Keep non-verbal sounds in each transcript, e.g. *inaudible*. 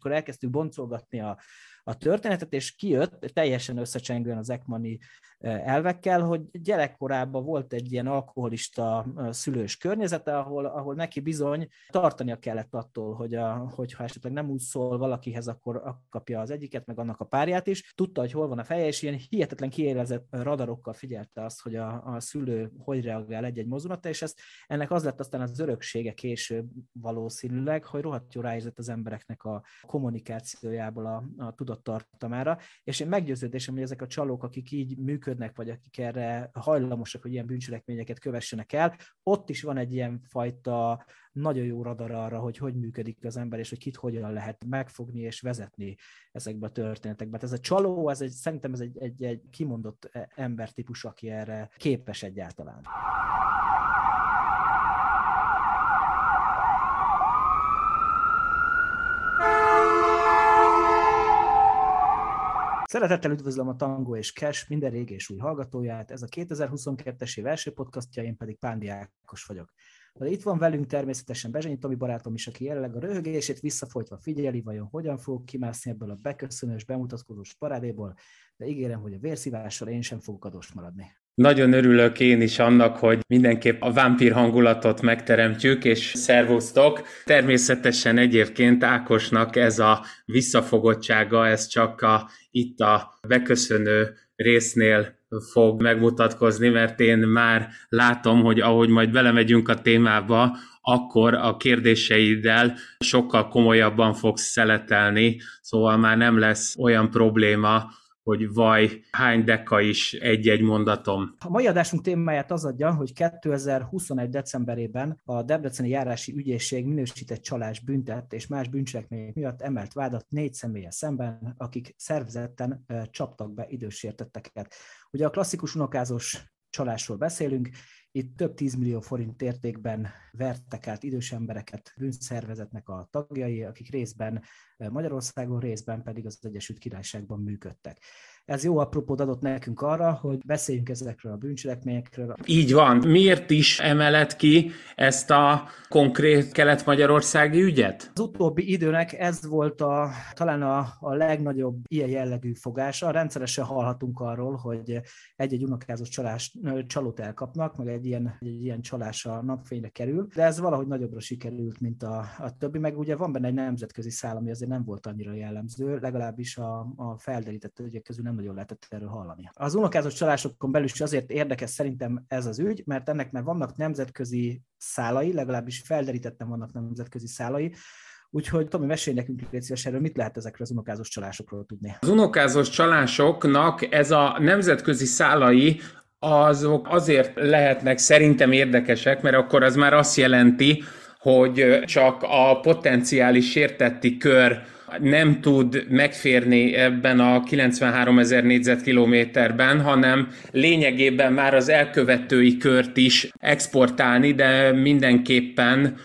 akkor elkezdtük boncolgatni a, a történetet, és kijött teljesen összecsengően az Ekmani elvekkel, hogy gyerekkorában volt egy ilyen alkoholista szülős környezete, ahol, ahol neki bizony tartania kellett attól, hogy a, hogyha esetleg nem úgy szól valakihez, akkor kapja az egyiket, meg annak a párját is. Tudta, hogy hol van a feje, és ilyen hihetetlen kiélezett radarokkal figyelte azt, hogy a, a szülő hogy reagál egy-egy mozdulata, és ezt, ennek az lett aztán az öröksége később valószínűleg, hogy rohadt jó ráérzett az embereknek a kommunikációjából a, a tudattartamára, és én meggyőződésem, hogy ezek a csalók, akik így működnek, vagy akik erre hajlamosak, hogy ilyen bűncselekményeket kövessenek el, ott is van egy ilyen fajta nagyon jó radar arra, hogy hogy működik az ember, és hogy kit hogyan lehet megfogni és vezetni ezekbe a történetekbe. Hát ez a csaló, ez egy, szerintem ez egy, egy, egy kimondott embertípus, aki erre képes egyáltalán. Szeretettel üdvözlöm a Tango és Cash minden régi és új hallgatóját. Ez a 2022-es év első podcastja, én pedig Pándi Ákos vagyok. De itt van velünk természetesen Bezsenyi Tomi barátom is, aki jelenleg a röhögését visszafolytva figyeli, vajon hogyan fog kimászni ebből a beköszönős, bemutatkozós parádéból, de ígérem, hogy a vérszívással én sem fogok adós maradni. Nagyon örülök én is annak, hogy mindenképp a vámpír hangulatot megteremtjük, és szervusztok! Természetesen egyébként Ákosnak ez a visszafogottsága, ez csak a, itt a beköszönő résznél fog megmutatkozni, mert én már látom, hogy ahogy majd belemegyünk a témába, akkor a kérdéseiddel sokkal komolyabban fogsz szeletelni, szóval már nem lesz olyan probléma, hogy vaj, hány deka is egy-egy mondatom. A mai adásunk témáját az adja, hogy 2021. decemberében a Debreceni Járási Ügyészség minősített csalás büntet és más bűncselekmények miatt emelt vádat négy személye szemben, akik szervezetten csaptak be idősértetteket. Ugye a klasszikus unokázós csalásról beszélünk, itt több tízmillió forint értékben vertek át idős embereket bűnszervezetnek a tagjai, akik részben Magyarországon, részben pedig az Egyesült Királyságban működtek. Ez jó apropót adott nekünk arra, hogy beszéljünk ezekről a bűncselekményekről. Így van. Miért is emelet ki ezt a konkrét kelet-magyarországi ügyet? Az utóbbi időnek ez volt a, talán a, a legnagyobb ilyen jellegű fogása. Rendszeresen hallhatunk arról, hogy egy-egy unokázos csalás, csalót elkapnak, meg egy ilyen, egy ilyen csalás a napfényre kerül, de ez valahogy nagyobbra sikerült, mint a, a többi, meg ugye van benne egy nemzetközi szál, ami azért nem volt annyira jellemző, legalábbis a, a felderített ügyek közül nem nagyon lehetett erről hallani. Az unokázos csalásokon belül is azért érdekes szerintem ez az ügy, mert ennek már vannak nemzetközi szálai, legalábbis felderítettem vannak nemzetközi szálai, Úgyhogy Tomi, mesélj nekünk légy szíves erről, mit lehet ezekről az unokázos csalásokról tudni? Az unokázos csalásoknak ez a nemzetközi szálai azok azért lehetnek szerintem érdekesek, mert akkor az már azt jelenti, hogy csak a potenciális sértetti kör nem tud megférni ebben a 93 ezer négyzetkilométerben, hanem lényegében már az elkövetői kört is exportálni, de mindenképpen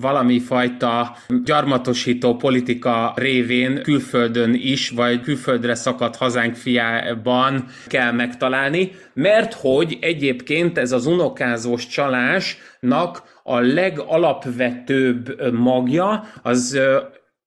valami fajta gyarmatosító politika révén külföldön is, vagy külföldre szakadt hazánk fiában kell megtalálni, mert hogy egyébként ez az unokázós csalásnak a legalapvetőbb magja az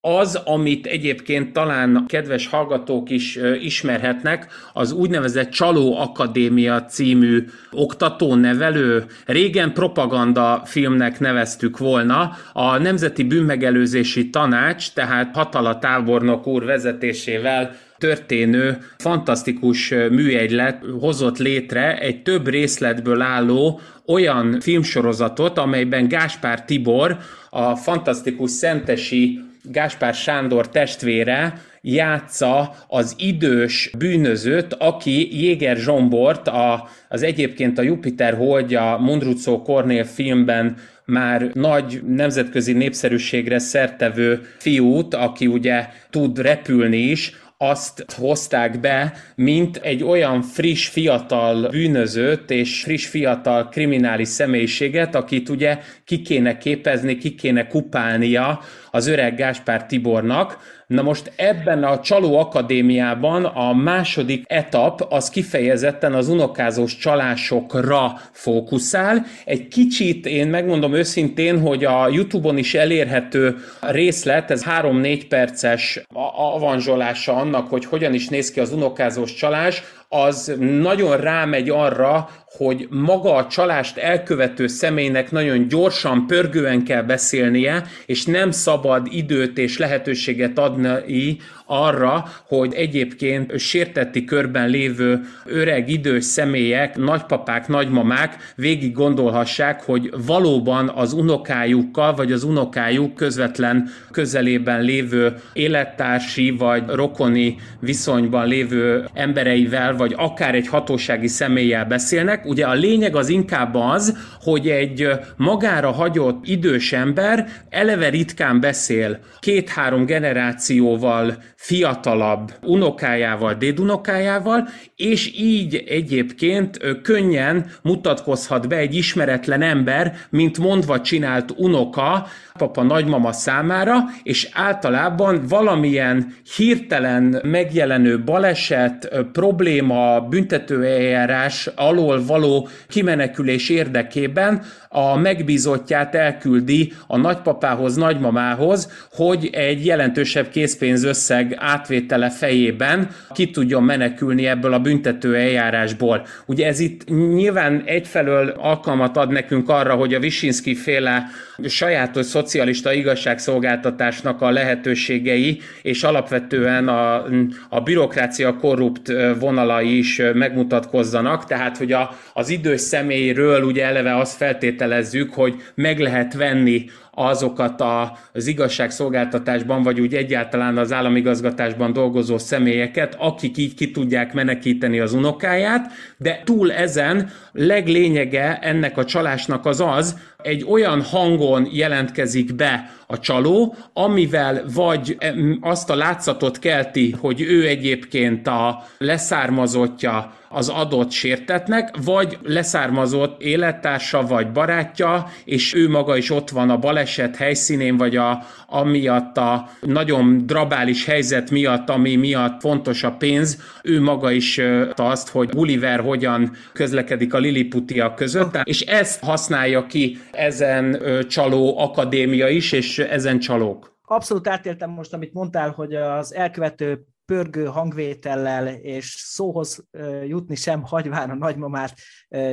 az, amit egyébként talán kedves hallgatók is ismerhetnek, az úgynevezett Csaló Akadémia című oktató-nevelő, régen propaganda filmnek neveztük volna, a Nemzeti Bűnmegelőzési Tanács, tehát Hatala tábornok úr vezetésével történő fantasztikus műegylet hozott létre egy több részletből álló olyan filmsorozatot, amelyben Gáspár Tibor, a fantasztikus szentesi Gáspár Sándor testvére játsza az idős bűnözőt, aki Jéger Zsombort, a, az egyébként a Jupiter holdja Mondrucó Kornél filmben már nagy nemzetközi népszerűségre szertevő fiút, aki ugye tud repülni is, azt hozták be, mint egy olyan friss, fiatal bűnözőt és friss, fiatal kriminális személyiséget, akit ugye ki kéne képezni, ki kéne kupálnia az öreg Gáspár Tibornak, Na most ebben a Csaló Akadémiában a második etap az kifejezetten az unokázós csalásokra fókuszál. Egy kicsit, én megmondom őszintén, hogy a YouTube-on is elérhető részlet, ez 3-4 perces avanzsolása annak, hogy hogyan is néz ki az unokázós csalás, az nagyon rámegy arra, hogy maga a csalást elkövető személynek nagyon gyorsan, pörgően kell beszélnie, és nem szabad időt és lehetőséget adni arra, hogy egyébként sértetti körben lévő öreg, idős személyek, nagypapák, nagymamák végig gondolhassák, hogy valóban az unokájukkal, vagy az unokájuk közvetlen közelében lévő élettársi, vagy rokoni viszonyban lévő embereivel, vagy akár egy hatósági személlyel beszélnek. Ugye a lényeg az inkább az, hogy egy magára hagyott idős ember eleve ritkán beszél két-három generációval fiatalabb unokájával, dédunokájával, és így egyébként könnyen mutatkozhat be egy ismeretlen ember, mint mondva csinált unoka, papa nagymama számára, és általában valamilyen hirtelen megjelenő baleset, probléma, büntetőeljárás alól való kimenekülés érdekében a megbízottját elküldi a nagypapához, nagymamához, hogy egy jelentősebb készpénzösszeg átvétele fejében ki tudjon menekülni ebből a büntető eljárásból. Ugye ez itt nyilván egyfelől alkalmat ad nekünk arra, hogy a Visinski féle sajátos szocialista igazságszolgáltatásnak a lehetőségei, és alapvetően a, a bürokrácia korrupt vonalai is megmutatkozzanak, tehát hogy a, az idős személyről ugye eleve azt feltételezzük, hogy meg lehet venni azokat a, az igazságszolgáltatásban, vagy úgy egyáltalán az államigazgatásban dolgozó személyeket, akik így ki tudják menekíteni az unokáját, de túl ezen leglényege ennek a csalásnak az az, egy olyan hangon jelentkezik be a csaló, amivel vagy azt a látszatot kelti, hogy ő egyébként a leszármazottja az adott sértetnek, vagy leszármazott élettársa vagy barátja, és ő maga is ott van a baleset helyszínén, vagy a, amiatt a nagyon drabális helyzet miatt, ami miatt fontos a pénz, ő maga is azt, hogy Gulliver hogyan közlekedik a Lilliputiak között, és ezt használja ki ezen csaló akadémia is, és ezen csalók. Abszolút átéltem most, amit mondtál, hogy az elkövető pörgő hangvétellel és szóhoz jutni sem hagyván a nagymamát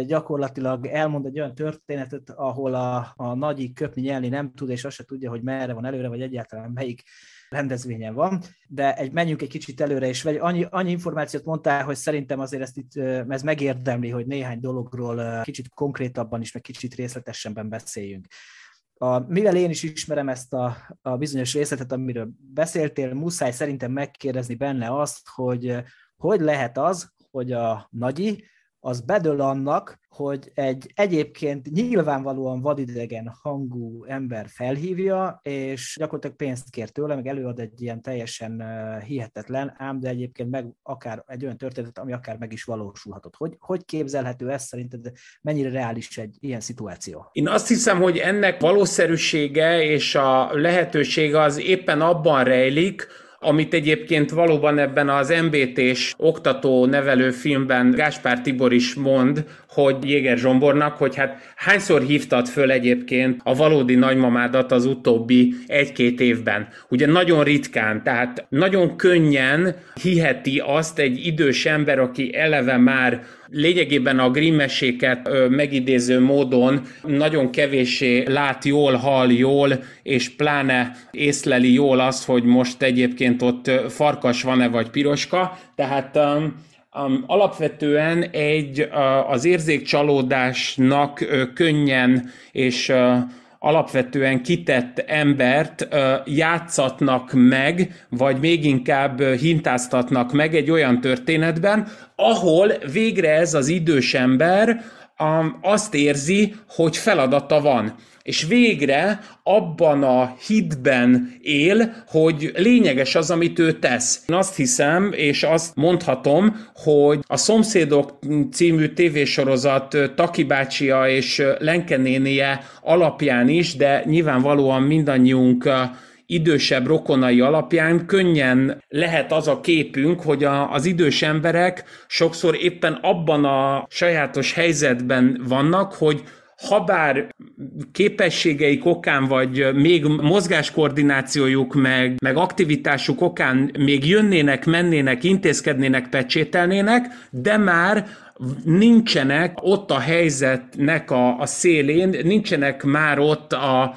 gyakorlatilag elmond egy olyan történetet, ahol a, a nagyi köpni nyelni nem tud, és azt se tudja, hogy merre van előre, vagy egyáltalán melyik rendezvényen van, de egy, menjünk egy kicsit előre, és vagy annyi, annyi információt mondtál, hogy szerintem azért ezt itt, ez megérdemli, hogy néhány dologról kicsit konkrétabban is, meg kicsit részletesebben beszéljünk. A, mivel én is ismerem ezt a, a bizonyos részletet, amiről beszéltél, muszáj szerintem megkérdezni benne azt, hogy hogy lehet az, hogy a nagyi az bedől annak, hogy egy egyébként nyilvánvalóan vadidegen hangú ember felhívja, és gyakorlatilag pénzt kér tőle, meg előad egy ilyen teljesen hihetetlen, ám de egyébként meg akár egy olyan történet, ami akár meg is valósulhatott. Hogy, hogy képzelhető ez szerinted, mennyire reális egy ilyen szituáció? Én azt hiszem, hogy ennek valószerűsége és a lehetősége az éppen abban rejlik, amit egyébként valóban ebben az MBT-s oktató-nevelő filmben Gáspár Tibor is mond, hogy Jéger Zsombornak, hogy hát hányszor hívtad föl egyébként a valódi nagymamádat az utóbbi egy-két évben. Ugye nagyon ritkán, tehát nagyon könnyen hiheti azt egy idős ember, aki eleve már lényegében a grimmeséket megidéző módon nagyon kevéssé lát jól, hall jól, és pláne észleli jól azt, hogy most egyébként ott farkas van-e vagy piroska. Tehát um, um, alapvetően egy uh, az érzékcsalódásnak uh, könnyen és uh, alapvetően kitett embert játszatnak meg, vagy még inkább hintáztatnak meg egy olyan történetben, ahol végre ez az idős ember azt érzi, hogy feladata van és végre abban a hitben él, hogy lényeges az, amit ő tesz. Én azt hiszem, és azt mondhatom, hogy a Szomszédok című tévésorozat Taki bácsia és Lenke nénie alapján is, de nyilvánvalóan mindannyiunk idősebb rokonai alapján könnyen lehet az a képünk, hogy a, az idős emberek sokszor éppen abban a sajátos helyzetben vannak, hogy habár képességeik okán, vagy még mozgáskoordinációjuk, meg, meg aktivitásuk okán még jönnének, mennének, intézkednének, pecsételnének, de már nincsenek ott a helyzetnek a, a szélén, nincsenek már ott a,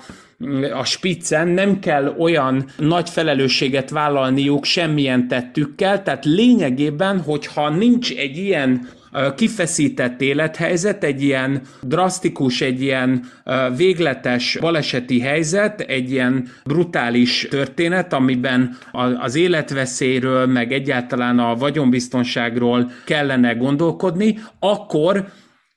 a spiccen, nem kell olyan nagy felelősséget vállalniuk semmilyen tettükkel, tehát lényegében, hogyha nincs egy ilyen kifeszített élethelyzet, egy ilyen drasztikus, egy ilyen végletes baleseti helyzet, egy ilyen brutális történet, amiben az életveszélyről, meg egyáltalán a vagyonbiztonságról kellene gondolkodni, akkor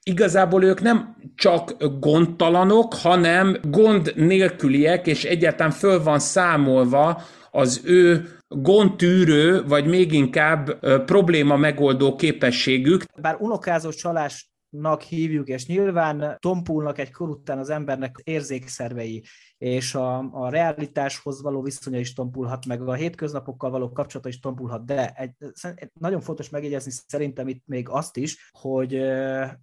igazából ők nem csak gondtalanok, hanem gond nélküliek, és egyáltalán föl van számolva az ő gondtűrő, vagy még inkább probléma megoldó képességük. Bár unokázó csalás nak hívjuk, és nyilván tompulnak egy kor után az embernek érzékszervei, és a, a realitáshoz való viszonya is tompulhat, meg a hétköznapokkal való kapcsolata is tompulhat, de egy, egy, nagyon fontos megjegyezni szerintem itt még azt is, hogy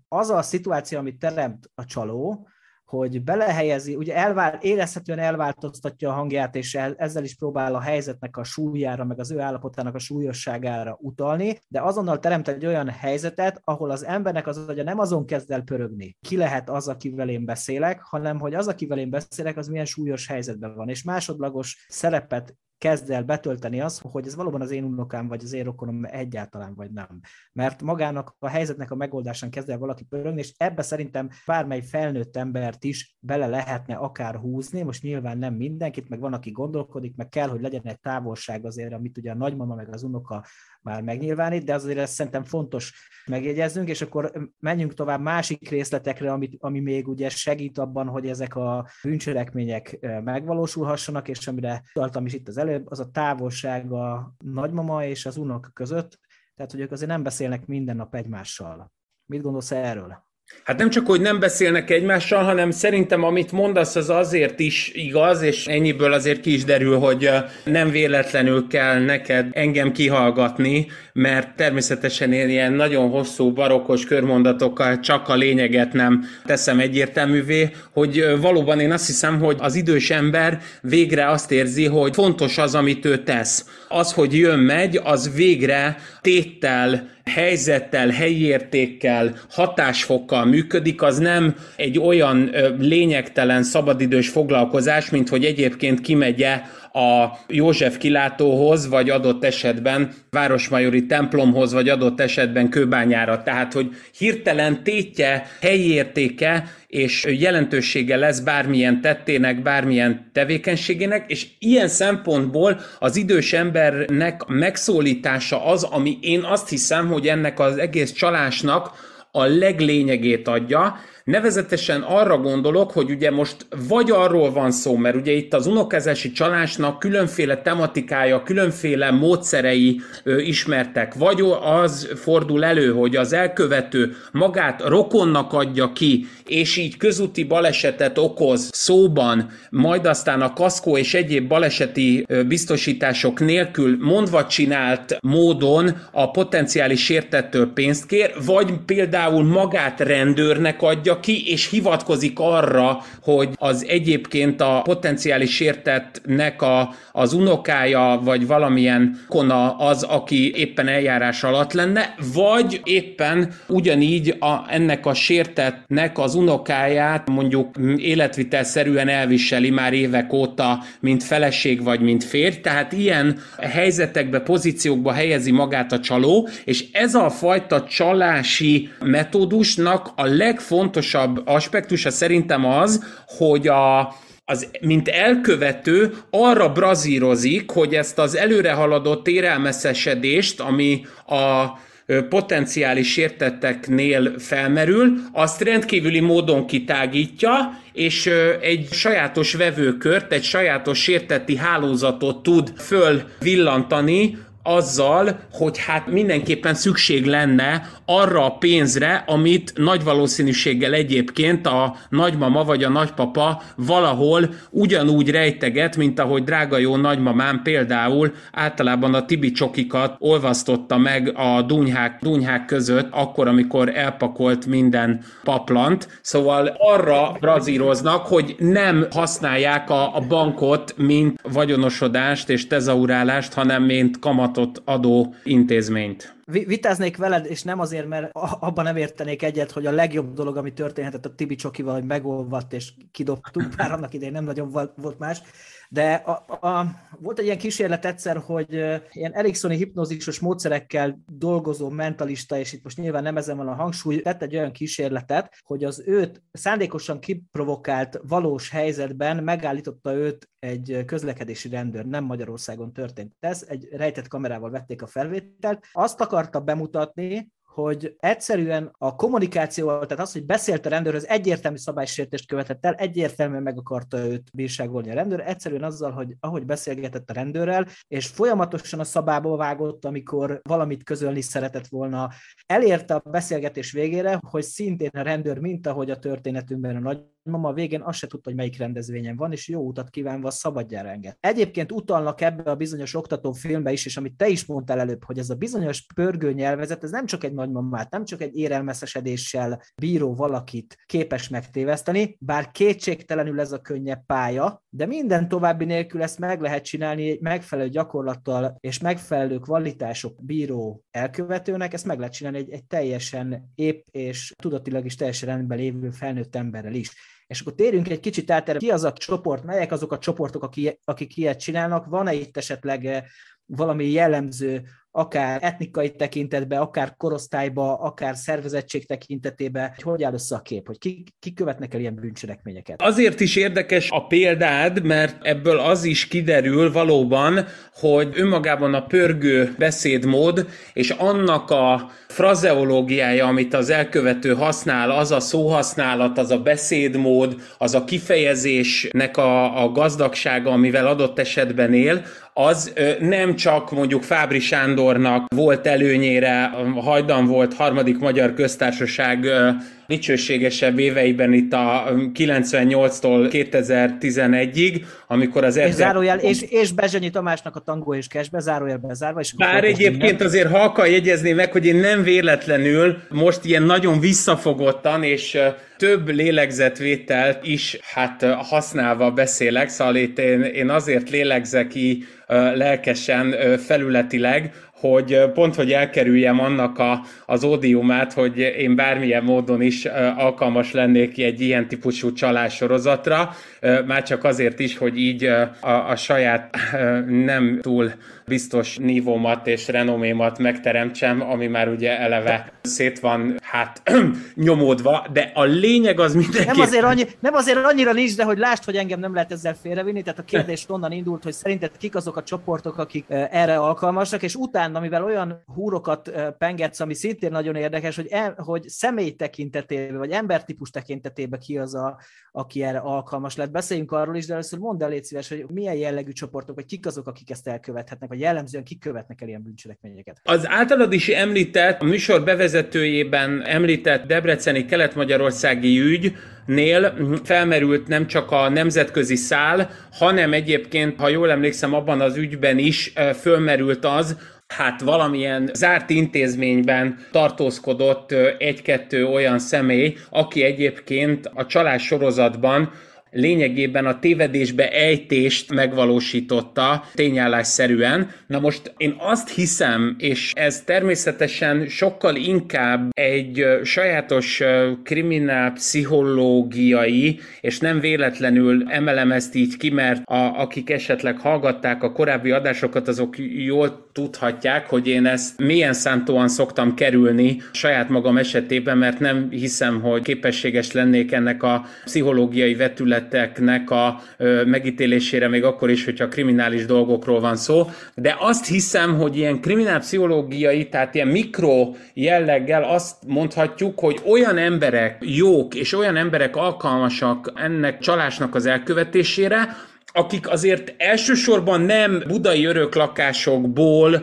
az a szituáció, amit teremt a csaló, hogy belehelyezi, ugye elvál, érezhetően elváltoztatja a hangját, és ezzel is próbál a helyzetnek a súlyára, meg az ő állapotának a súlyosságára utalni, de azonnal teremt egy olyan helyzetet, ahol az embernek az agya nem azon kezd el pörögni, ki lehet az, akivel én beszélek, hanem hogy az, akivel én beszélek, az milyen súlyos helyzetben van, és másodlagos szerepet kezd el betölteni az, hogy ez valóban az én unokám, vagy az én rokonom egyáltalán, vagy nem. Mert magának a helyzetnek a megoldásán kezd el valaki pörögni, és ebbe szerintem bármely felnőtt embert is bele lehetne akár húzni, most nyilván nem mindenkit, meg van, aki gondolkodik, meg kell, hogy legyen egy távolság azért, amit ugye a nagymama meg az unoka már megnyilvánít, de azért ezt szerintem fontos megjegyeznünk, és akkor menjünk tovább másik részletekre, ami, ami még ugye segít abban, hogy ezek a bűncselekmények megvalósulhassanak, és amire találtam is itt az előbb, az a távolság a nagymama és az unok között, tehát hogy ők azért nem beszélnek minden nap egymással. Mit gondolsz erről? Hát nem csak, hogy nem beszélnek egymással, hanem szerintem amit mondasz, az azért is igaz, és ennyiből azért ki is derül, hogy nem véletlenül kell neked engem kihallgatni, mert természetesen én ilyen nagyon hosszú, barokkos körmondatokkal csak a lényeget nem teszem egyértelművé, hogy valóban én azt hiszem, hogy az idős ember végre azt érzi, hogy fontos az, amit ő tesz. Az, hogy jön, megy, az végre téttel, helyzettel, helyértékkel, hatásfokkal működik, az nem egy olyan lényegtelen szabadidős foglalkozás, mint hogy egyébként kimegye a József kilátóhoz, vagy adott esetben Városmajori templomhoz, vagy adott esetben Kőbányára. Tehát, hogy hirtelen tétje, helyértéke és jelentősége lesz bármilyen tettének, bármilyen tevékenységének, és ilyen szempontból az idős embernek megszólítása az, ami én azt hiszem, hogy ennek az egész csalásnak a leglényegét adja, Nevezetesen arra gondolok, hogy ugye most vagy arról van szó, mert ugye itt az unokázási csalásnak különféle tematikája, különféle módszerei ö, ismertek, vagy az fordul elő, hogy az elkövető magát rokonnak adja ki, és így közúti balesetet okoz szóban, majd aztán a kaszkó és egyéb baleseti biztosítások nélkül mondva csinált módon a potenciális sértettől pénzt kér, vagy például magát rendőrnek adja ki, és hivatkozik arra, hogy az egyébként a potenciális sértettnek a, az unokája, vagy valamilyen kona az, aki éppen eljárás alatt lenne, vagy éppen ugyanígy a, ennek a sértettnek az unokáját mondjuk életvitelszerűen elviseli már évek óta, mint feleség vagy mint férj, tehát ilyen helyzetekbe, pozíciókba helyezi magát a csaló, és ez a fajta csalási metódusnak a legfontosabb aspektusa szerintem az, hogy a, az, mint elkövető arra brazírozik, hogy ezt az előrehaladott érelmeszesedést, ami a potenciális sértetteknél felmerül, azt rendkívüli módon kitágítja, és egy sajátos vevőkört, egy sajátos sértetti hálózatot tud fölvillantani azzal, hogy hát mindenképpen szükség lenne arra a pénzre, amit nagy valószínűséggel egyébként a nagymama vagy a nagypapa valahol ugyanúgy rejteget, mint ahogy drága jó nagymamám például általában a tibi csokikat olvasztotta meg a dunyhák, dunyhák között, akkor, amikor elpakolt minden paplant. Szóval arra brazíroznak, hogy nem használják a, a bankot, mint vagyonosodást és tezaurálást, hanem mint kamatot adó intézményt. Vitáznék veled, és nem azért, mert abban nem értenék egyet, hogy a legjobb dolog, ami történhetett a Tibi Csokival, hogy megolvadt és kidobtuk, bár annak idején nem nagyon volt más, de a, a, volt egy ilyen kísérlet egyszer, hogy ilyen Eriksoni hipnózisos módszerekkel dolgozó mentalista, és itt most nyilván nem ezen van a hangsúly, tett egy olyan kísérletet, hogy az őt szándékosan kiprovokált valós helyzetben megállította őt egy közlekedési rendőr, nem Magyarországon történt ez, egy rejtett kamerával vették a felvételt. Azt akarta bemutatni, hogy egyszerűen a kommunikáció, tehát az, hogy beszélt a rendőrhöz, egyértelmű szabálysértést követett el, egyértelműen meg akarta őt bírságolni a rendőr, egyszerűen azzal, hogy ahogy beszélgetett a rendőrrel, és folyamatosan a szabába vágott, amikor valamit közölni szeretett volna, elérte a beszélgetés végére, hogy szintén a rendőr, mint ahogy a történetünkben a nagy mama a végén azt se tudta, hogy melyik rendezvényen van, és jó utat kívánva szabadjára enged. Egyébként utalnak ebbe a bizonyos oktató filmbe is, és amit te is mondtál előbb, hogy ez a bizonyos pörgő nyelvezet, ez nem csak egy nagymamát, nem csak egy érelmeszesedéssel bíró valakit képes megtéveszteni, bár kétségtelenül ez a könnyebb pálya, de minden további nélkül ezt meg lehet csinálni egy megfelelő gyakorlattal és megfelelő kvalitások bíró elkövetőnek, ezt meg lehet csinálni egy, egy teljesen épp és tudatilag is teljesen rendben lévő felnőtt emberrel is. És akkor térjünk egy kicsit át erre, ki az a csoport, melyek azok a csoportok, akik, akik ilyet csinálnak, van-e itt esetleg eh, valami jellemző akár etnikai tekintetbe, akár korosztályba, akár szervezettség tekintetében, hogy hogy áll össze a kép, hogy ki, ki követnek el ilyen bűncselekményeket? Azért is érdekes a példád, mert ebből az is kiderül valóban, hogy önmagában a pörgő beszédmód és annak a frazeológiája, amit az elkövető használ, az a szóhasználat, az a beszédmód, az a kifejezésnek a, a gazdagsága, amivel adott esetben él, az nem csak mondjuk Fábri Sándornak volt előnyére, hajdan volt harmadik magyar köztársaság dicsőségesebb éveiben itt a 98-tól 2011-ig, amikor az... És, zárójel, és, és Bezsenyi Tamásnak a tangó és kesbe, zárójel bezárva. És Bár egyébként minden. azért halka jegyezni meg, hogy én nem véletlenül most ilyen nagyon visszafogottan és több lélegzetvételt is hát használva beszélek, szóval itt én, én azért lélegzek ki lelkesen felületileg, hogy pont, hogy elkerüljem annak a, az ódiumát, hogy én bármilyen módon is alkalmas lennék egy ilyen típusú csalássorozatra, már csak azért is, hogy így a, a saját nem túl biztos nívómat és renomémat megteremtsem, ami már ugye eleve szét van hát *clears throat* nyomódva, de a lényeg az mindenki... Nem azért, annyi, nem azért annyira nincs, de hogy lásd, hogy engem nem lehet ezzel félrevinni, tehát a kérdés *laughs* onnan indult, hogy szerinted kik azok a csoportok, akik erre alkalmasak, és utána, mivel olyan húrokat pengetsz, ami szintén nagyon érdekes, hogy, em, hogy személy tekintetében, vagy embertípus tekintetében ki az, a, aki erre alkalmas lett. Beszéljünk arról is, de először mondd el, légy szíves, hogy milyen jellegű csoportok, vagy kik azok, akik ezt elkövethetnek, vagy jellemzően kik követnek el ilyen bűncselekményeket. Az általad is említett, a műsor bevezetőjében említett Debreceni kelet-magyarországi ügy, nél felmerült nem csak a nemzetközi szál, hanem egyébként, ha jól emlékszem, abban az ügyben is fölmerült az, hát valamilyen zárt intézményben tartózkodott egy-kettő olyan személy, aki egyébként a csalás sorozatban lényegében a tévedésbe ejtést megvalósította tényállásszerűen. Na most én azt hiszem, és ez természetesen sokkal inkább egy sajátos kriminál pszichológiai, és nem véletlenül emelem ezt így ki, mert a, akik esetleg hallgatták a korábbi adásokat, azok jól tudhatják, hogy én ezt milyen szántóan szoktam kerülni saját magam esetében, mert nem hiszem, hogy képességes lennék ennek a pszichológiai vetület területeknek a megítélésére, még akkor is, hogyha kriminális dolgokról van szó, de azt hiszem, hogy ilyen kriminálpszichológiai, tehát ilyen mikro jelleggel azt mondhatjuk, hogy olyan emberek jók, és olyan emberek alkalmasak ennek csalásnak az elkövetésére, akik azért elsősorban nem budai öröklakásokból,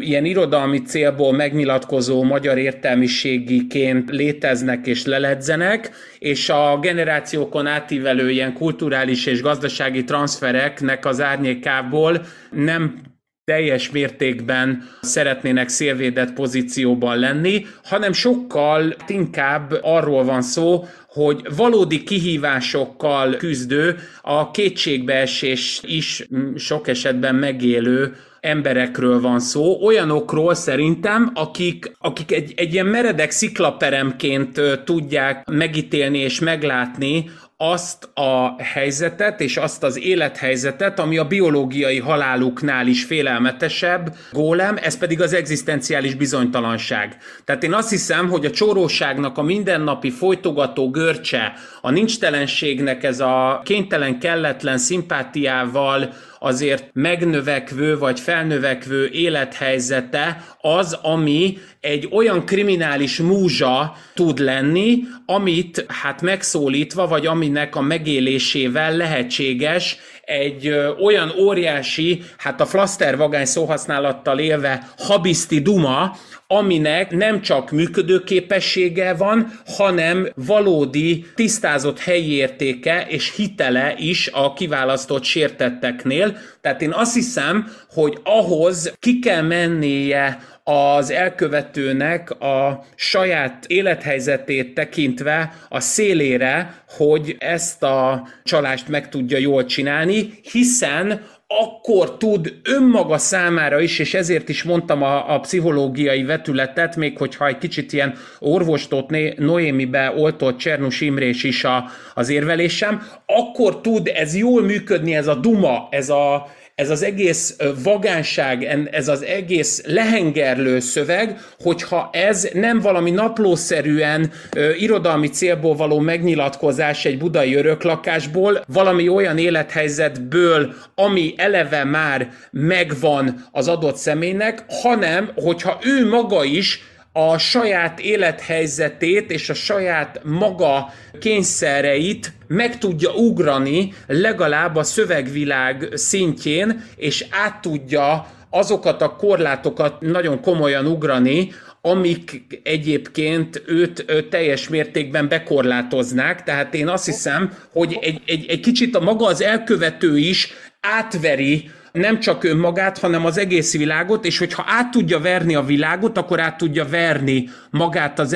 ilyen irodalmi célból megnyilatkozó magyar értelmiségiként léteznek és leledzenek, és a generációkon átívelő ilyen kulturális és gazdasági transfereknek az árnyékából nem teljes mértékben szeretnének szélvédett pozícióban lenni, hanem sokkal inkább arról van szó, hogy valódi kihívásokkal küzdő, a kétségbeesés is sok esetben megélő emberekről van szó, olyanokról szerintem, akik, akik egy, egy ilyen meredek sziklaperemként tudják megítélni és meglátni azt a helyzetet és azt az élethelyzetet, ami a biológiai haláluknál is félelmetesebb gólem, ez pedig az egzisztenciális bizonytalanság. Tehát én azt hiszem, hogy a csóróságnak a mindennapi folytogató görcse, a nincstelenségnek ez a kénytelen, kelletlen szimpátiával azért megnövekvő vagy felnövekvő élethelyzete az, ami egy olyan kriminális múzsa tud lenni, amit hát megszólítva, vagy aminek a megélésével lehetséges egy olyan óriási, hát a flaster vagány szóhasználattal élve habiszti duma, aminek nem csak működőképessége van, hanem valódi, tisztázott helyi értéke és hitele is a kiválasztott sértetteknél. Tehát én azt hiszem, hogy ahhoz ki kell mennie az elkövetőnek a saját élethelyzetét tekintve a szélére, hogy ezt a csalást meg tudja jól csinálni, hiszen akkor tud önmaga számára is, és ezért is mondtam a, a pszichológiai vetületet, még hogyha egy kicsit ilyen orvostott Noémibe oltott Csernus Imrés is a, az érvelésem, akkor tud ez jól működni, ez a duma, ez a, ez az egész vagánság, ez az egész lehengerlő szöveg, hogyha ez nem valami naplószerűen irodalmi célból való megnyilatkozás egy budai öröklakásból, valami olyan élethelyzetből, ami eleve már megvan az adott személynek, hanem hogyha ő maga is a saját élethelyzetét és a saját maga kényszereit meg tudja ugrani legalább a szövegvilág szintjén, és át tudja azokat a korlátokat nagyon komolyan ugrani, amik egyébként őt, őt teljes mértékben bekorlátoznák. Tehát én azt hiszem, hogy egy, egy, egy kicsit a maga az elkövető is átveri nem csak önmagát, hanem az egész világot, és hogyha át tudja verni a világot, akkor át tudja verni magát az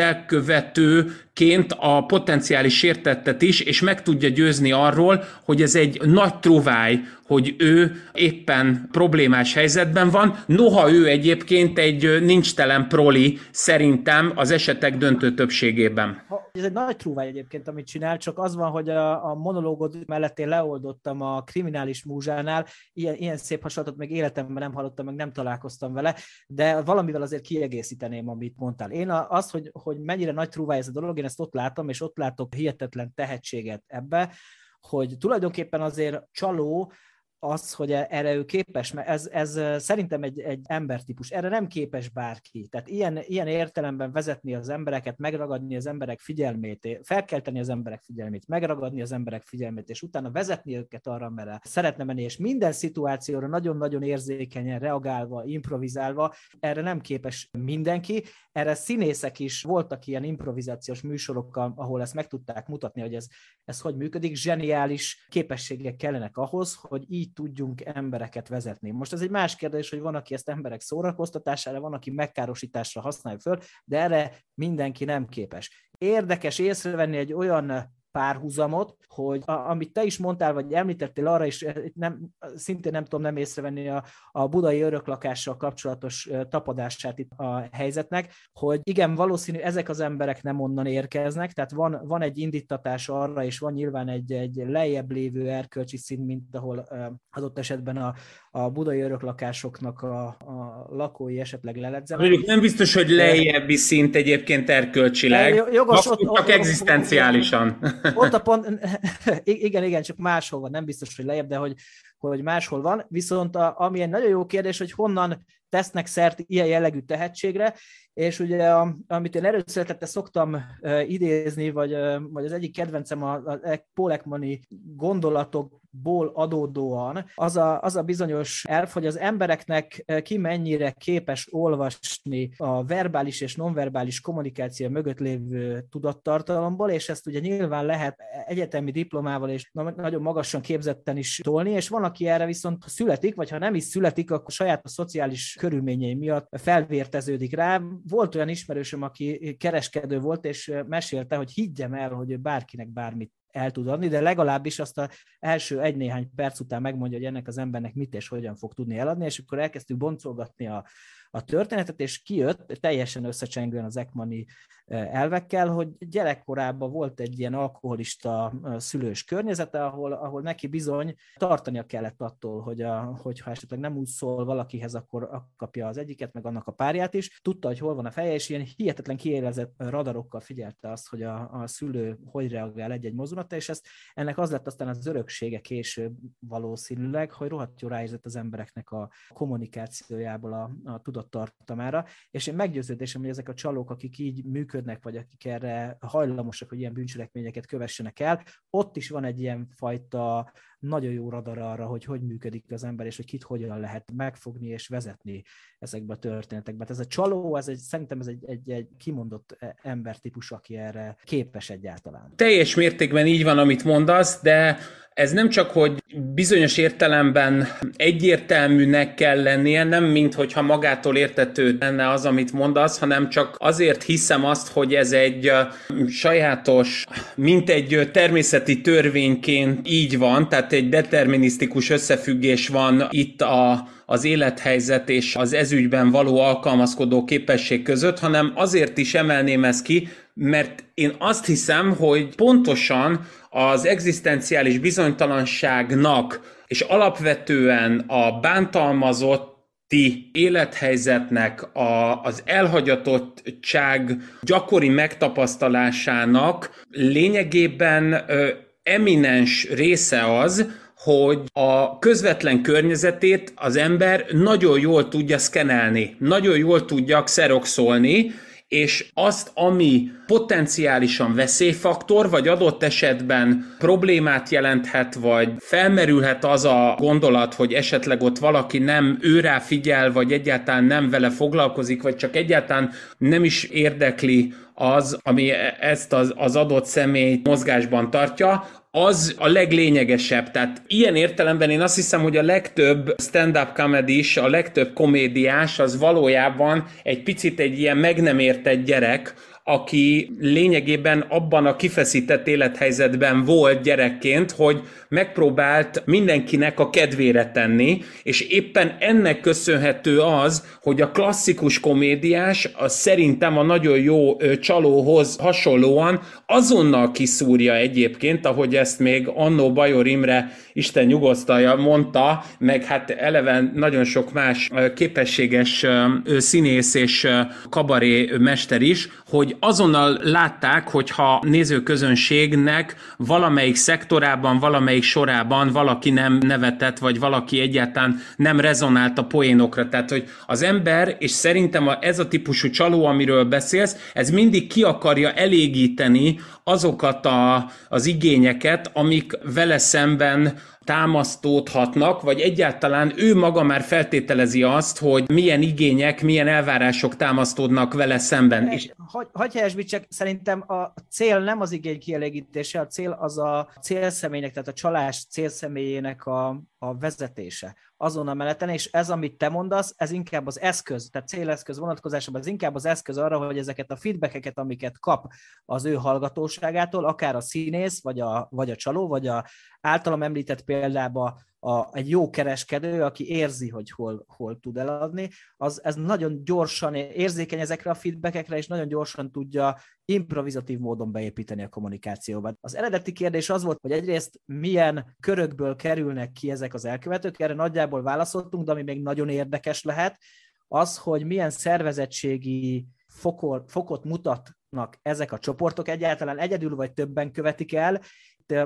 elkövetőként a potenciális sértettet is, és meg tudja győzni arról, hogy ez egy nagy truváj, hogy ő éppen problémás helyzetben van, noha ő egyébként egy nincstelen proli szerintem az esetek döntő többségében. Ez egy nagy trúvány egyébként, amit csinál, csak az van, hogy a, a monológod mellett én leoldottam a kriminális múzsánál, ilyen, ilyen szép hasonlatot még életemben nem hallottam, meg nem találkoztam vele, de valamivel azért kiegészíteném, amit mondtál. Én az, hogy, hogy mennyire nagy trúváj ez a dolog, én ezt ott látom, és ott látok hihetetlen tehetséget ebbe, hogy tulajdonképpen azért csaló az, hogy erre ő képes, mert ez, ez szerintem egy, egy embertípus, erre nem képes bárki. Tehát ilyen, ilyen értelemben vezetni az embereket, megragadni az emberek figyelmét, felkelteni az emberek figyelmét, megragadni az emberek figyelmét, és utána vezetni őket arra, mert szeretne menni, és minden szituációra nagyon-nagyon érzékenyen reagálva, improvizálva, erre nem képes mindenki. Erre színészek is voltak ilyen improvizációs műsorokkal, ahol ezt meg tudták mutatni, hogy ez, ez hogy működik. Zseniális képességek kellenek ahhoz, hogy így így tudjunk embereket vezetni. Most ez egy más kérdés, hogy van, aki ezt emberek szórakoztatására, van, aki megkárosításra használja föl, de erre mindenki nem képes. Érdekes észrevenni egy olyan párhuzamot, hogy a, amit te is mondtál, vagy említettél arra is, eh, nem, szintén nem tudom nem észrevenni a, a budai öröklakással kapcsolatos eh, tapadását itt a helyzetnek, hogy igen, valószínű ezek az emberek nem onnan érkeznek, tehát van, van egy indítatás arra, és van nyilván egy, egy lejjebb lévő erkölcsi szint, mint ahol eh, adott esetben a, a budai öröklakásoknak a, a lakói esetleg leledzenek. Mondjuk nem biztos, hogy lejjebbi szint egyébként erkölcsileg, jogos, ott, csak ott, egzisztenciálisan. Ott a pont, *laughs* igen, igen, csak máshol van, nem biztos, hogy lejjebb, de hogy, hogy máshol van. Viszont a, ami egy nagyon jó kérdés, hogy honnan tesznek szert ilyen jellegű tehetségre, és ugye a, amit én előszeretette szoktam uh, idézni, vagy, uh, vagy az egyik kedvencem a, a Paul Ekmani gondolatok ból adódóan az a, az a bizonyos elf, hogy az embereknek ki mennyire képes olvasni a verbális és nonverbális kommunikáció mögött lévő tudattartalomból, és ezt ugye nyilván lehet egyetemi diplomával és nagyon magasan képzetten is tolni, és van, aki erre viszont születik, vagy ha nem is születik, akkor saját a szociális körülményei miatt felvérteződik rá. Volt olyan ismerősöm, aki kereskedő volt, és mesélte, hogy higgyem el, hogy bárkinek bármit el tud adni, de legalábbis azt az első egy-néhány perc után megmondja, hogy ennek az embernek mit és hogyan fog tudni eladni, és akkor elkezdtük boncolgatni a, a történetet, és kijött teljesen összecsengően az Ekmani elvekkel, hogy gyerekkorában volt egy ilyen alkoholista szülős környezete, ahol, ahol neki bizony tartania kellett attól, hogy a, hogyha esetleg nem úgy szól valakihez, akkor kapja az egyiket, meg annak a párját is. Tudta, hogy hol van a feje, és ilyen hihetetlen kiélezett radarokkal figyelte azt, hogy a, a szülő hogy reagál egy-egy mozdulata, és ezt, ennek az lett aztán az öröksége később valószínűleg, hogy rohadt jó ráérzett az embereknek a kommunikációjából a, a tudattartamára, és én meggyőződésem, hogy ezek a csalók, akik így működnek, működnek, vagy akik erre hajlamosak, hogy ilyen bűncselekményeket kövessenek el, ott is van egy ilyen fajta nagyon jó radar arra, hogy hogy működik az ember, és hogy kit hogyan lehet megfogni és vezetni ezekbe a történetekbe. Hát ez a csaló, ez egy, szerintem ez egy, egy, egy kimondott embertípus, aki erre képes egyáltalán. Teljes mértékben így van, amit mondasz, de ez nem csak, hogy bizonyos értelemben egyértelműnek kell lennie, nem mint hogyha magától értető lenne az, amit mondasz, hanem csak azért hiszem azt, hogy ez egy sajátos, mint egy természeti törvényként így van, tehát egy determinisztikus összefüggés van itt a, az élethelyzet és az ezügyben való alkalmazkodó képesség között, hanem azért is emelném ezt ki, mert én azt hiszem, hogy pontosan az egzisztenciális bizonytalanságnak és alapvetően a bántalmazott élethelyzetnek, a, az elhagyatottság gyakori megtapasztalásának lényegében eminens része az, hogy a közvetlen környezetét az ember nagyon jól tudja szkenelni, nagyon jól tudja xeroxolni, és azt, ami potenciálisan veszélyfaktor, vagy adott esetben problémát jelenthet, vagy felmerülhet az a gondolat, hogy esetleg ott valaki nem őrá figyel, vagy egyáltalán nem vele foglalkozik, vagy csak egyáltalán nem is érdekli az, ami ezt az, az adott személy mozgásban tartja, az a leglényegesebb. Tehát ilyen értelemben én azt hiszem, hogy a legtöbb stand-up comedy is, a legtöbb komédiás az valójában egy picit egy ilyen meg nem értett gyerek, aki lényegében abban a kifeszített élethelyzetben volt gyerekként, hogy megpróbált mindenkinek a kedvére tenni, és éppen ennek köszönhető az, hogy a klasszikus komédiás a szerintem a nagyon jó csalóhoz hasonlóan azonnal kiszúrja egyébként, ahogy ezt még annó Bajor Imre Isten nyugosztalja mondta, meg hát eleven nagyon sok más képességes színész és kabaré mester is, hogy azonnal látták, hogyha nézőközönségnek valamelyik szektorában, valamelyik sorában valaki nem nevetett, vagy valaki egyáltalán nem rezonált a poénokra. Tehát, hogy az ember, és szerintem ez a típusú csaló, amiről beszélsz, ez mindig ki akarja elégíteni azokat a, az igényeket, amik vele szemben támasztódhatnak, vagy egyáltalán ő maga már feltételezi azt, hogy milyen igények, milyen elvárások támasztódnak vele szemben. És... Hagy, hagy csak szerintem a cél nem az igény kielégítése, a cél az a célszemélynek, tehát a csalás célszemélyének a, a vezetése azon a meleten, és ez, amit te mondasz, ez inkább az eszköz, tehát céleszköz vonatkozásában, ez inkább az eszköz arra, hogy ezeket a feedbackeket, amiket kap az ő hallgatóságától, akár a színész, vagy a, vagy a csaló, vagy a általam említett példába a, egy jó kereskedő, aki érzi, hogy hol, hol tud eladni, az ez nagyon gyorsan érzékeny ezekre a feedbackekre, és nagyon gyorsan tudja improvizatív módon beépíteni a kommunikációba. Az eredeti kérdés az volt, hogy egyrészt milyen körökből kerülnek ki ezek az elkövetők, erre nagyjából válaszoltunk, de ami még nagyon érdekes lehet, az, hogy milyen szervezettségi fokot, fokot mutatnak ezek a csoportok, egyáltalán egyedül vagy többen követik el,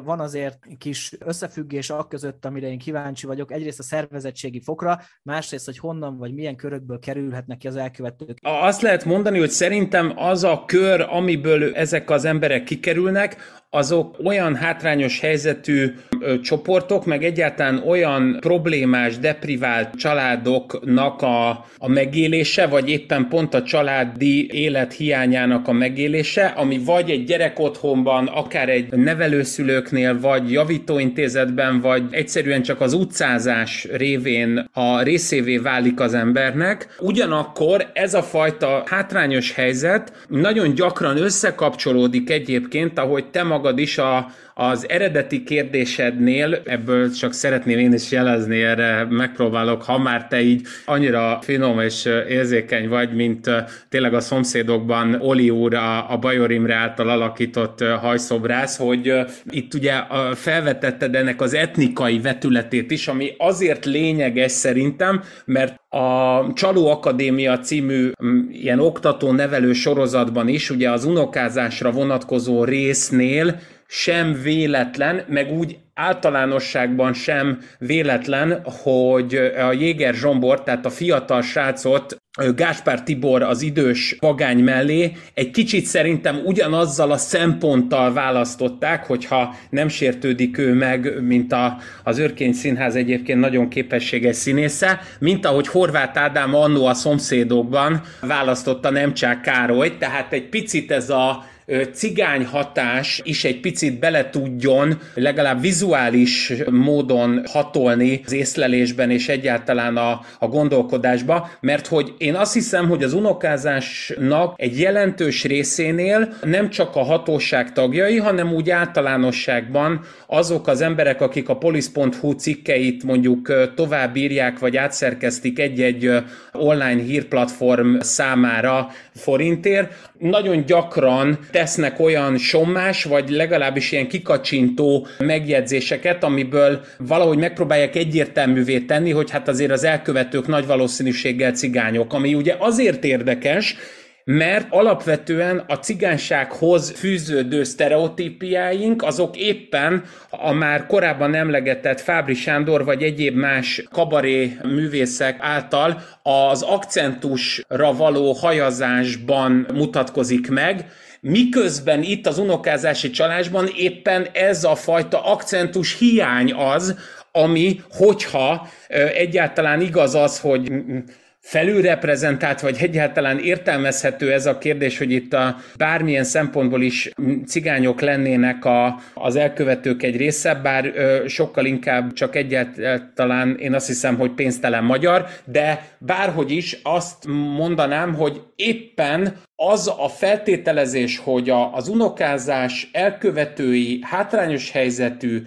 van azért kis összefüggés a között, amire én kíváncsi vagyok. Egyrészt a szervezettségi fokra, másrészt, hogy honnan vagy milyen körökből kerülhetnek ki az elkövetők. Azt lehet mondani, hogy szerintem az a kör, amiből ezek az emberek kikerülnek, azok olyan hátrányos helyzetű csoportok, meg egyáltalán olyan problémás, deprivált családoknak a, a megélése, vagy éppen pont a családi élet hiányának a megélése, ami vagy egy gyerek otthonban, akár egy nevelőszülőknél, vagy javítóintézetben, vagy egyszerűen csak az utcázás révén a részévé válik az embernek. Ugyanakkor ez a fajta hátrányos helyzet nagyon gyakran összekapcsolódik egyébként, ahogy te magad is a, az eredeti kérdésednél, ebből csak szeretném én is jelezni, erre megpróbálok, ha már te így annyira finom és érzékeny vagy, mint tényleg a szomszédokban Oli úr, a, a Bajor Imre által alakított hajszobrász, hogy itt ugye felvetetted ennek az etnikai vetületét is, ami azért lényeges szerintem, mert a Csaló Akadémia című ilyen oktató-nevelő sorozatban is, ugye az unokázásra vonatkozó résznél sem véletlen, meg úgy általánosságban sem véletlen, hogy a Jéger Zsombor, tehát a fiatal srácot Gáspár Tibor az idős pagány mellé egy kicsit szerintem ugyanazzal a szemponttal választották, hogyha nem sértődik ő meg, mint a, az Örkény Színház egyébként nagyon képességes színésze, mint ahogy Horváth Ádám annó a szomszédokban választotta Nemcsák Károly, tehát egy picit ez a cigány hatás is egy picit bele tudjon legalább vizuális módon hatolni az észlelésben és egyáltalán a, a gondolkodásba, mert hogy én azt hiszem, hogy az unokázásnak egy jelentős részénél nem csak a hatóság tagjai, hanem úgy általánosságban azok az emberek, akik a polisz.hu cikkeit mondjuk tovább írják, vagy átszerkeztik egy-egy online hírplatform számára forintért, nagyon gyakran tesznek olyan sommás, vagy legalábbis ilyen kikacsintó megjegyzéseket, amiből valahogy megpróbálják egyértelművé tenni, hogy hát azért az elkövetők nagy valószínűséggel cigányok, ami ugye azért érdekes, mert alapvetően a cigánysághoz fűződő sztereotípiáink azok éppen a már korábban emlegetett Fábri Sándor vagy egyéb más kabaré művészek által az akcentusra való hajazásban mutatkozik meg, Miközben itt az unokázási csalásban éppen ez a fajta akcentus hiány az, ami, hogyha egyáltalán igaz az, hogy felülreprezentált, vagy egyáltalán értelmezhető ez a kérdés, hogy itt a bármilyen szempontból is cigányok lennének a, az elkövetők egy része, bár ö, sokkal inkább csak egyáltalán én azt hiszem, hogy pénztelen magyar, de bárhogy is azt mondanám, hogy éppen az a feltételezés, hogy a, az unokázás elkövetői hátrányos helyzetű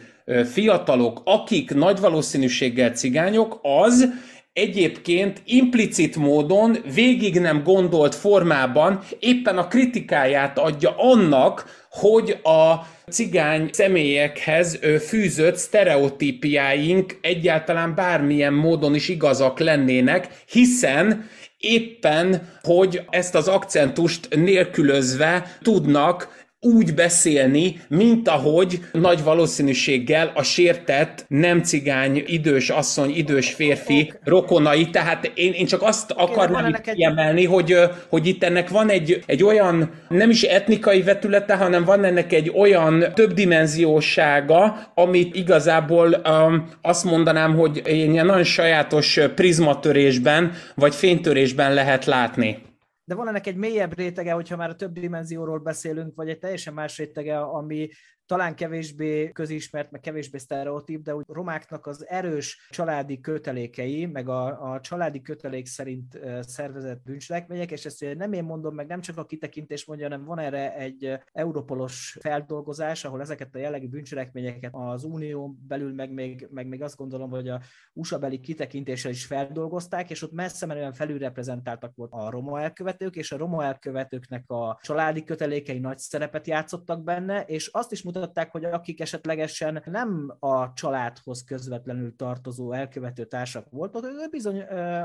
fiatalok, akik nagy valószínűséggel cigányok, az egyébként implicit módon, végig nem gondolt formában éppen a kritikáját adja annak, hogy a cigány személyekhez fűzött sztereotípiáink egyáltalán bármilyen módon is igazak lennének, hiszen éppen, hogy ezt az akcentust nélkülözve tudnak úgy beszélni, mint ahogy nagy valószínűséggel a sértett nem cigány idős asszony, idős férfi rokonai, tehát én, én csak azt akarnám itt kiemelni, egy... hogy, hogy itt ennek van egy, egy olyan, nem is etnikai vetülete, hanem van ennek egy olyan többdimenziósága, amit igazából um, azt mondanám, hogy ilyen nagyon sajátos prizmatörésben, vagy fénytörésben lehet látni de van ennek egy mélyebb rétege, hogyha már a több dimenzióról beszélünk, vagy egy teljesen más rétege, ami talán kevésbé közismert, meg kevésbé sztereotíp, de úgy romáknak az erős családi kötelékei, meg a, a családi kötelék szerint szervezett bűncselekmények, és ezt nem én mondom, meg nem csak a kitekintés mondja, hanem van erre egy europolos feldolgozás, ahol ezeket a jellegű bűncselekményeket az unió belül, meg még, meg még azt gondolom, hogy a USA beli kitekintéssel is feldolgozták, és ott messze menően felülreprezentáltak volt a roma elkövetők, és a roma elkövetőknek a családi kötelékei nagy szerepet játszottak benne, és azt is mutatták, hogy akik esetlegesen nem a családhoz közvetlenül tartozó elkövető társak voltak, ők bizony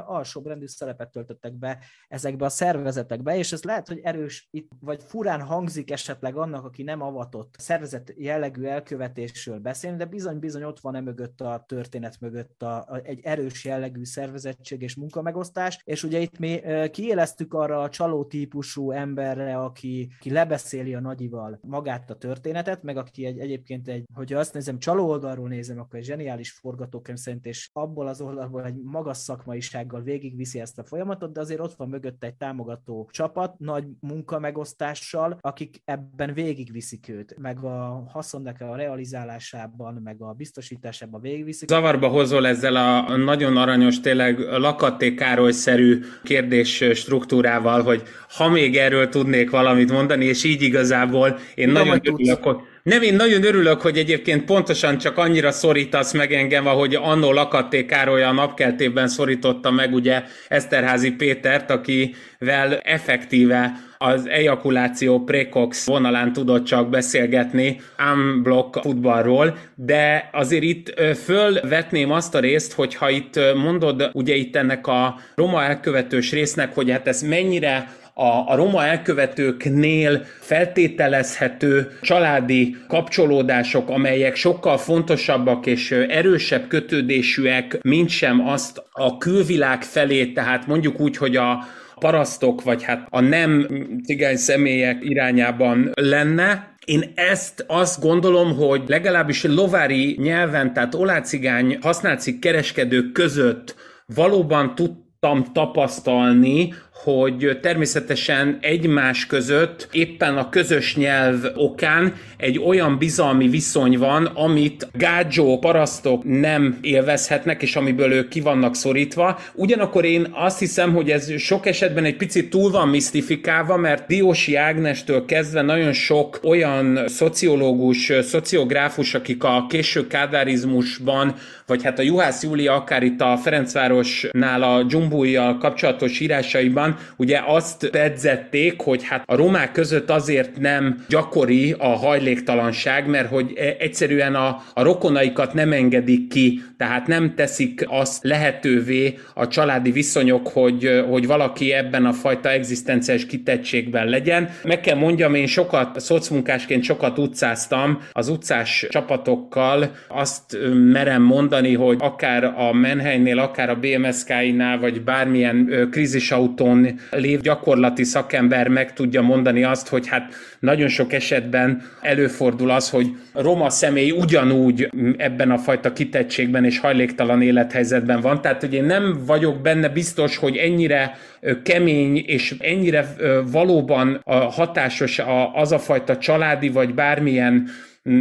alsóbrendű szerepet töltöttek be ezekbe a szervezetekbe, és ez lehet, hogy erős itt, vagy furán hangzik esetleg annak, aki nem avatott szervezet jellegű elkövetésről beszélni, de bizony-bizony ott van e mögött a történet mögött a, a, egy erős jellegű szervezettség és munkamegosztás, és ugye itt mi kiéleztük arra a csaló típusú emberre, aki, aki lebeszéli a nagyival magát a történetet, meg aki egy, egyébként egy, hogyha azt nézem, csaló oldalról nézem, akkor egy zseniális forgatókönyv szerint, és abból az oldalból egy magas szakmaisággal végigviszi ezt a folyamatot, de azért ott van mögött egy támogató csapat, nagy munkamegosztással, akik ebben végigviszik őt, meg a haszonnak a realizálásában, meg a biztosításában végigviszik. Zavarba hozol ezzel a nagyon aranyos, tényleg Lakaté Károly-szerű kérdés struktúrával, hogy ha még erről tudnék valamit mondani, és így igazából én Tudom, nagyon örülök, hogy nem, én nagyon örülök, hogy egyébként pontosan csak annyira szorítasz meg engem, ahogy annó Lakatté Károly a napkeltében szorította meg ugye Eszterházi Pétert, akivel effektíve az ejakuláció precox vonalán tudott csak beszélgetni unblock futballról, de azért itt fölvetném azt a részt, hogyha itt mondod, ugye itt ennek a roma elkövetős résznek, hogy hát ez mennyire a, a roma elkövetőknél feltételezhető családi kapcsolódások, amelyek sokkal fontosabbak és erősebb kötődésűek, mint sem azt a külvilág felé, tehát mondjuk úgy, hogy a, parasztok, vagy hát a nem cigány személyek irányában lenne, én ezt azt gondolom, hogy legalábbis lovári nyelven, tehát olácigány használcik kereskedők között valóban tudtam tapasztalni, hogy természetesen egymás között éppen a közös nyelv okán egy olyan bizalmi viszony van, amit gádzsó parasztok nem élvezhetnek, és amiből ők ki vannak szorítva. Ugyanakkor én azt hiszem, hogy ez sok esetben egy picit túl van misztifikálva, mert Diósi Ágnestől kezdve nagyon sok olyan szociológus, szociográfus, akik a késő kádárizmusban, vagy hát a Juhász Júlia akár itt a Ferencvárosnál a dzsumbújjal kapcsolatos írásaiban ugye azt pedzették, hogy hát a romák között azért nem gyakori a hajléktalanság, mert hogy e, egyszerűen a, a rokonaikat nem engedik ki, tehát nem teszik azt lehetővé a családi viszonyok, hogy, hogy valaki ebben a fajta egzisztenciális kitettségben legyen. Meg kell mondjam, én sokat, szocmunkásként sokat utcáztam az utcás csapatokkal, azt merem mondani, hogy akár a Menhelynél, akár a BMSK-nál, vagy bármilyen krízisautón lév gyakorlati szakember meg tudja mondani azt, hogy hát nagyon sok esetben előfordul az, hogy roma személy ugyanúgy ebben a fajta kitettségben és hajléktalan élethelyzetben van. Tehát, hogy én nem vagyok benne biztos, hogy ennyire kemény és ennyire valóban hatásos az a fajta családi vagy bármilyen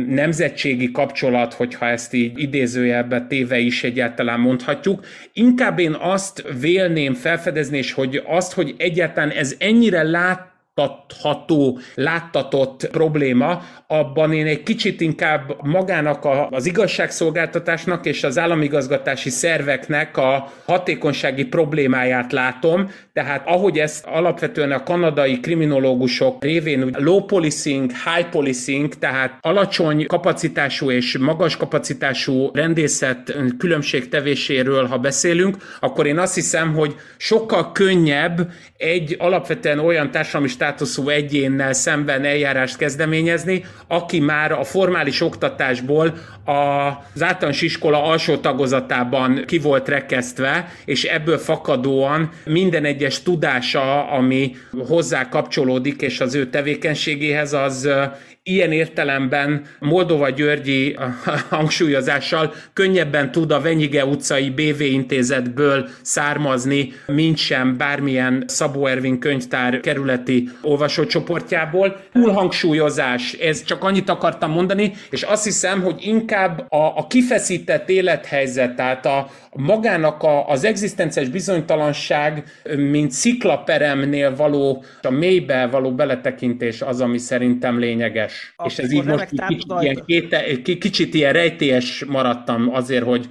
nemzetségi kapcsolat, hogyha ezt így idézőjelbe téve is egyáltalán mondhatjuk. Inkább én azt vélném felfedezni, és hogy azt, hogy egyáltalán ez ennyire lát láttatható, láttatott probléma, abban én egy kicsit inkább magának a, az igazságszolgáltatásnak és az államigazgatási szerveknek a hatékonysági problémáját látom, tehát ahogy ezt alapvetően a kanadai kriminológusok révén low policing, high policing, tehát alacsony kapacitású és magas kapacitású rendészet különbségtevéséről, ha beszélünk, akkor én azt hiszem, hogy sokkal könnyebb egy alapvetően olyan társadalmi státuszú egyénnel szemben eljárást kezdeményezni, aki már a formális oktatásból az általános iskola alsó tagozatában ki volt rekesztve, és ebből fakadóan minden egyes tudása, ami hozzá kapcsolódik, és az ő tevékenységéhez, az ilyen értelemben Moldova Györgyi hangsúlyozással könnyebben tud a Venyige utcai BV intézetből származni, mint sem bármilyen Szabó Ervin könyvtár kerületi olvasócsoportjából. Túlhangsúlyozás, ez csak annyit akartam mondani, és azt hiszem, hogy inkább a, a kifeszített élethelyzet, tehát a, magának a, az egzisztenciális bizonytalanság, mint sziklaperemnél való, a mélybe való beletekintés az, ami szerintem lényeges. Akkor és ez így most kicsit ilyen, kéte, kicsit ilyen rejtélyes maradtam azért, hogy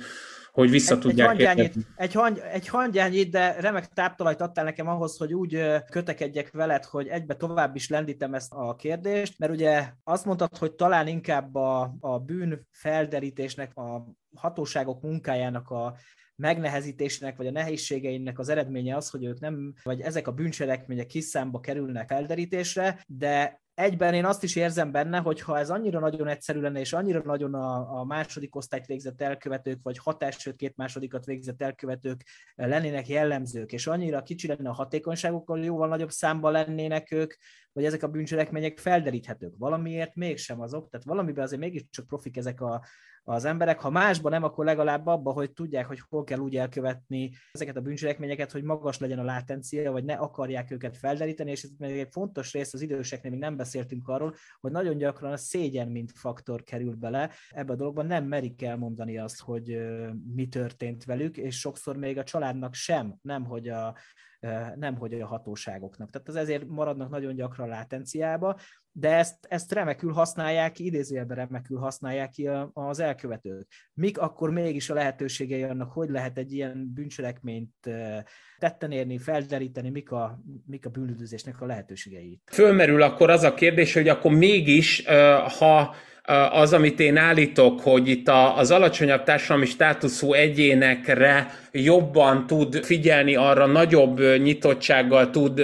hogy vissza egy, tudják egy hangyányit, egy, hangy, egy hangyányit, de remek táptalajt adtál nekem ahhoz, hogy úgy kötekedjek veled, hogy egybe tovább is lendítem ezt a kérdést, mert ugye azt mondtad, hogy talán inkább a, a bűn felderítésnek, a hatóságok munkájának a megnehezítésnek, vagy a nehézségeinek az eredménye az, hogy ők nem, vagy ezek a bűncselekmények kis számba kerülnek felderítésre, de egyben én azt is érzem benne, hogy ha ez annyira nagyon egyszerű lenne, és annyira nagyon a, a második osztályt végzett elkövetők, vagy hatás, sőt két másodikat végzett elkövetők lennének jellemzők, és annyira kicsi lenne a hatékonyságuk, hogy jóval nagyobb számban lennének ők, vagy ezek a bűncselekmények felderíthetők. Valamiért mégsem azok, tehát valamiben azért mégiscsak profik ezek a, az emberek. Ha másban nem, akkor legalább abban, hogy tudják, hogy hol kell úgy elkövetni ezeket a bűncselekményeket, hogy magas legyen a látencia, vagy ne akarják őket felderíteni, és ez még egy fontos rész az időseknél, még nem beszéltünk arról, hogy nagyon gyakran a szégyen, mint faktor kerül bele. Ebbe a dologban nem merik elmondani azt, hogy mi történt velük, és sokszor még a családnak sem, nem hogy a, nem hogy a hatóságoknak. Tehát az ezért maradnak nagyon gyakran látenciába, de ezt, ezt remekül használják ki, idézőjelben remekül használják ki az elkövetők. Mik akkor mégis a lehetőségei annak, hogy lehet egy ilyen bűncselekményt tetten érni, felderíteni, mik a, mik a bűnüldözésnek a lehetőségei? Fölmerül akkor az a kérdés, hogy akkor mégis, ha az, amit én állítok, hogy itt az alacsonyabb társadalmi státuszú egyénekre jobban tud figyelni, arra nagyobb nyitottsággal tud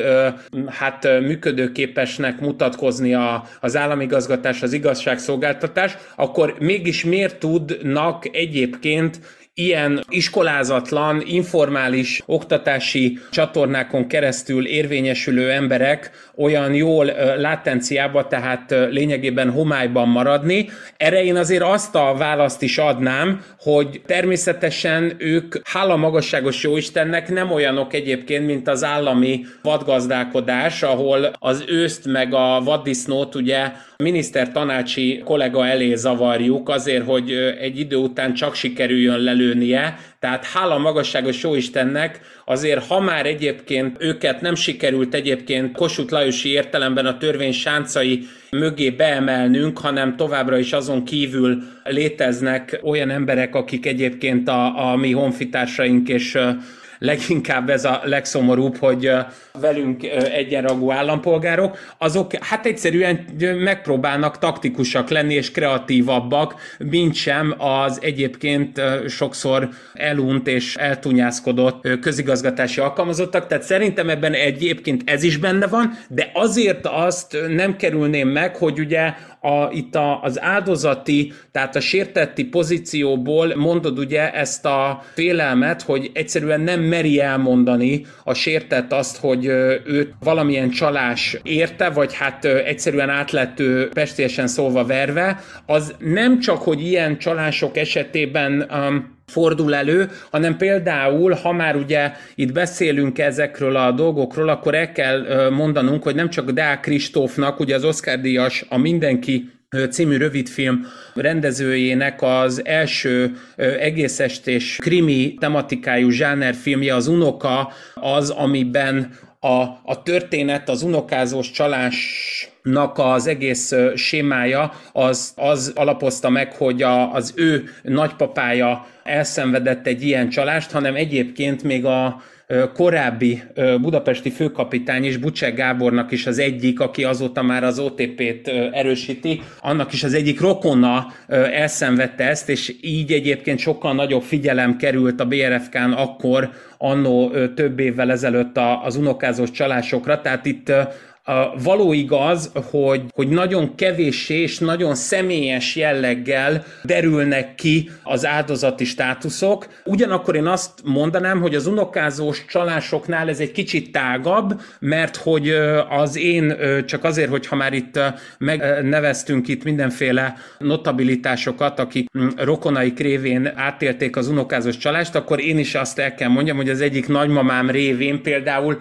hát működőképesnek mutatkozni a, az államigazgatás, az igazságszolgáltatás, akkor mégis miért tudnak egyébként ilyen iskolázatlan, informális oktatási csatornákon keresztül érvényesülő emberek olyan jól látenciába, tehát lényegében homályban maradni. Erre én azért azt a választ is adnám, hogy természetesen ők hála magasságos jóistennek nem olyanok egyébként, mint az állami vadgazdálkodás, ahol az őszt meg a vaddisznót ugye miniszter tanácsi kollega elé zavarjuk azért, hogy egy idő után csak sikerüljön lelőnie, tehát hála magasságos Jóistennek, azért ha már egyébként őket nem sikerült egyébként Kossuth Lajosi értelemben a törvény sáncai mögé beemelnünk, hanem továbbra is azon kívül léteznek olyan emberek, akik egyébként a, a mi honfitársaink és leginkább ez a legszomorúbb, hogy velünk egyenragú állampolgárok, azok hát egyszerűen megpróbálnak taktikusak lenni és kreatívabbak, mint sem az egyébként sokszor elunt és eltunyászkodott közigazgatási alkalmazottak, tehát szerintem ebben egyébként ez is benne van, de azért azt nem kerülném meg, hogy ugye a, itt a, az áldozati, tehát a sértetti pozícióból mondod ugye ezt a félelmet, hogy egyszerűen nem meri elmondani a sértett azt, hogy őt valamilyen csalás érte, vagy hát egyszerűen át lett ő szólva verve, az nem csak, hogy ilyen csalások esetében um, fordul elő, hanem például, ha már ugye itt beszélünk ezekről a dolgokról, akkor el kell mondanunk, hogy nem csak Deák Kristófnak, ugye az Oscar díjas a Mindenki című rövidfilm rendezőjének az első egész estés krimi tematikájú zsánerfilmje, az Unoka, az, amiben a, a történet, az unokázós csalásnak az egész sémája az, az alapozta meg, hogy a, az ő nagypapája elszenvedett egy ilyen csalást, hanem egyébként még a korábbi budapesti főkapitány is, Bucsek Gábornak is az egyik, aki azóta már az OTP-t erősíti, annak is az egyik rokona elszenvedte ezt, és így egyébként sokkal nagyobb figyelem került a BRFK-n akkor, annó több évvel ezelőtt az unokázós csalásokra, tehát itt való igaz, hogy, hogy nagyon kevéssé és nagyon személyes jelleggel derülnek ki az áldozati státuszok. Ugyanakkor én azt mondanám, hogy az unokázós csalásoknál ez egy kicsit tágabb, mert hogy az én csak azért, hogy ha már itt megneveztünk itt mindenféle notabilitásokat, akik rokonai révén átélték az unokázós csalást, akkor én is azt el kell mondjam, hogy az egyik nagymamám révén például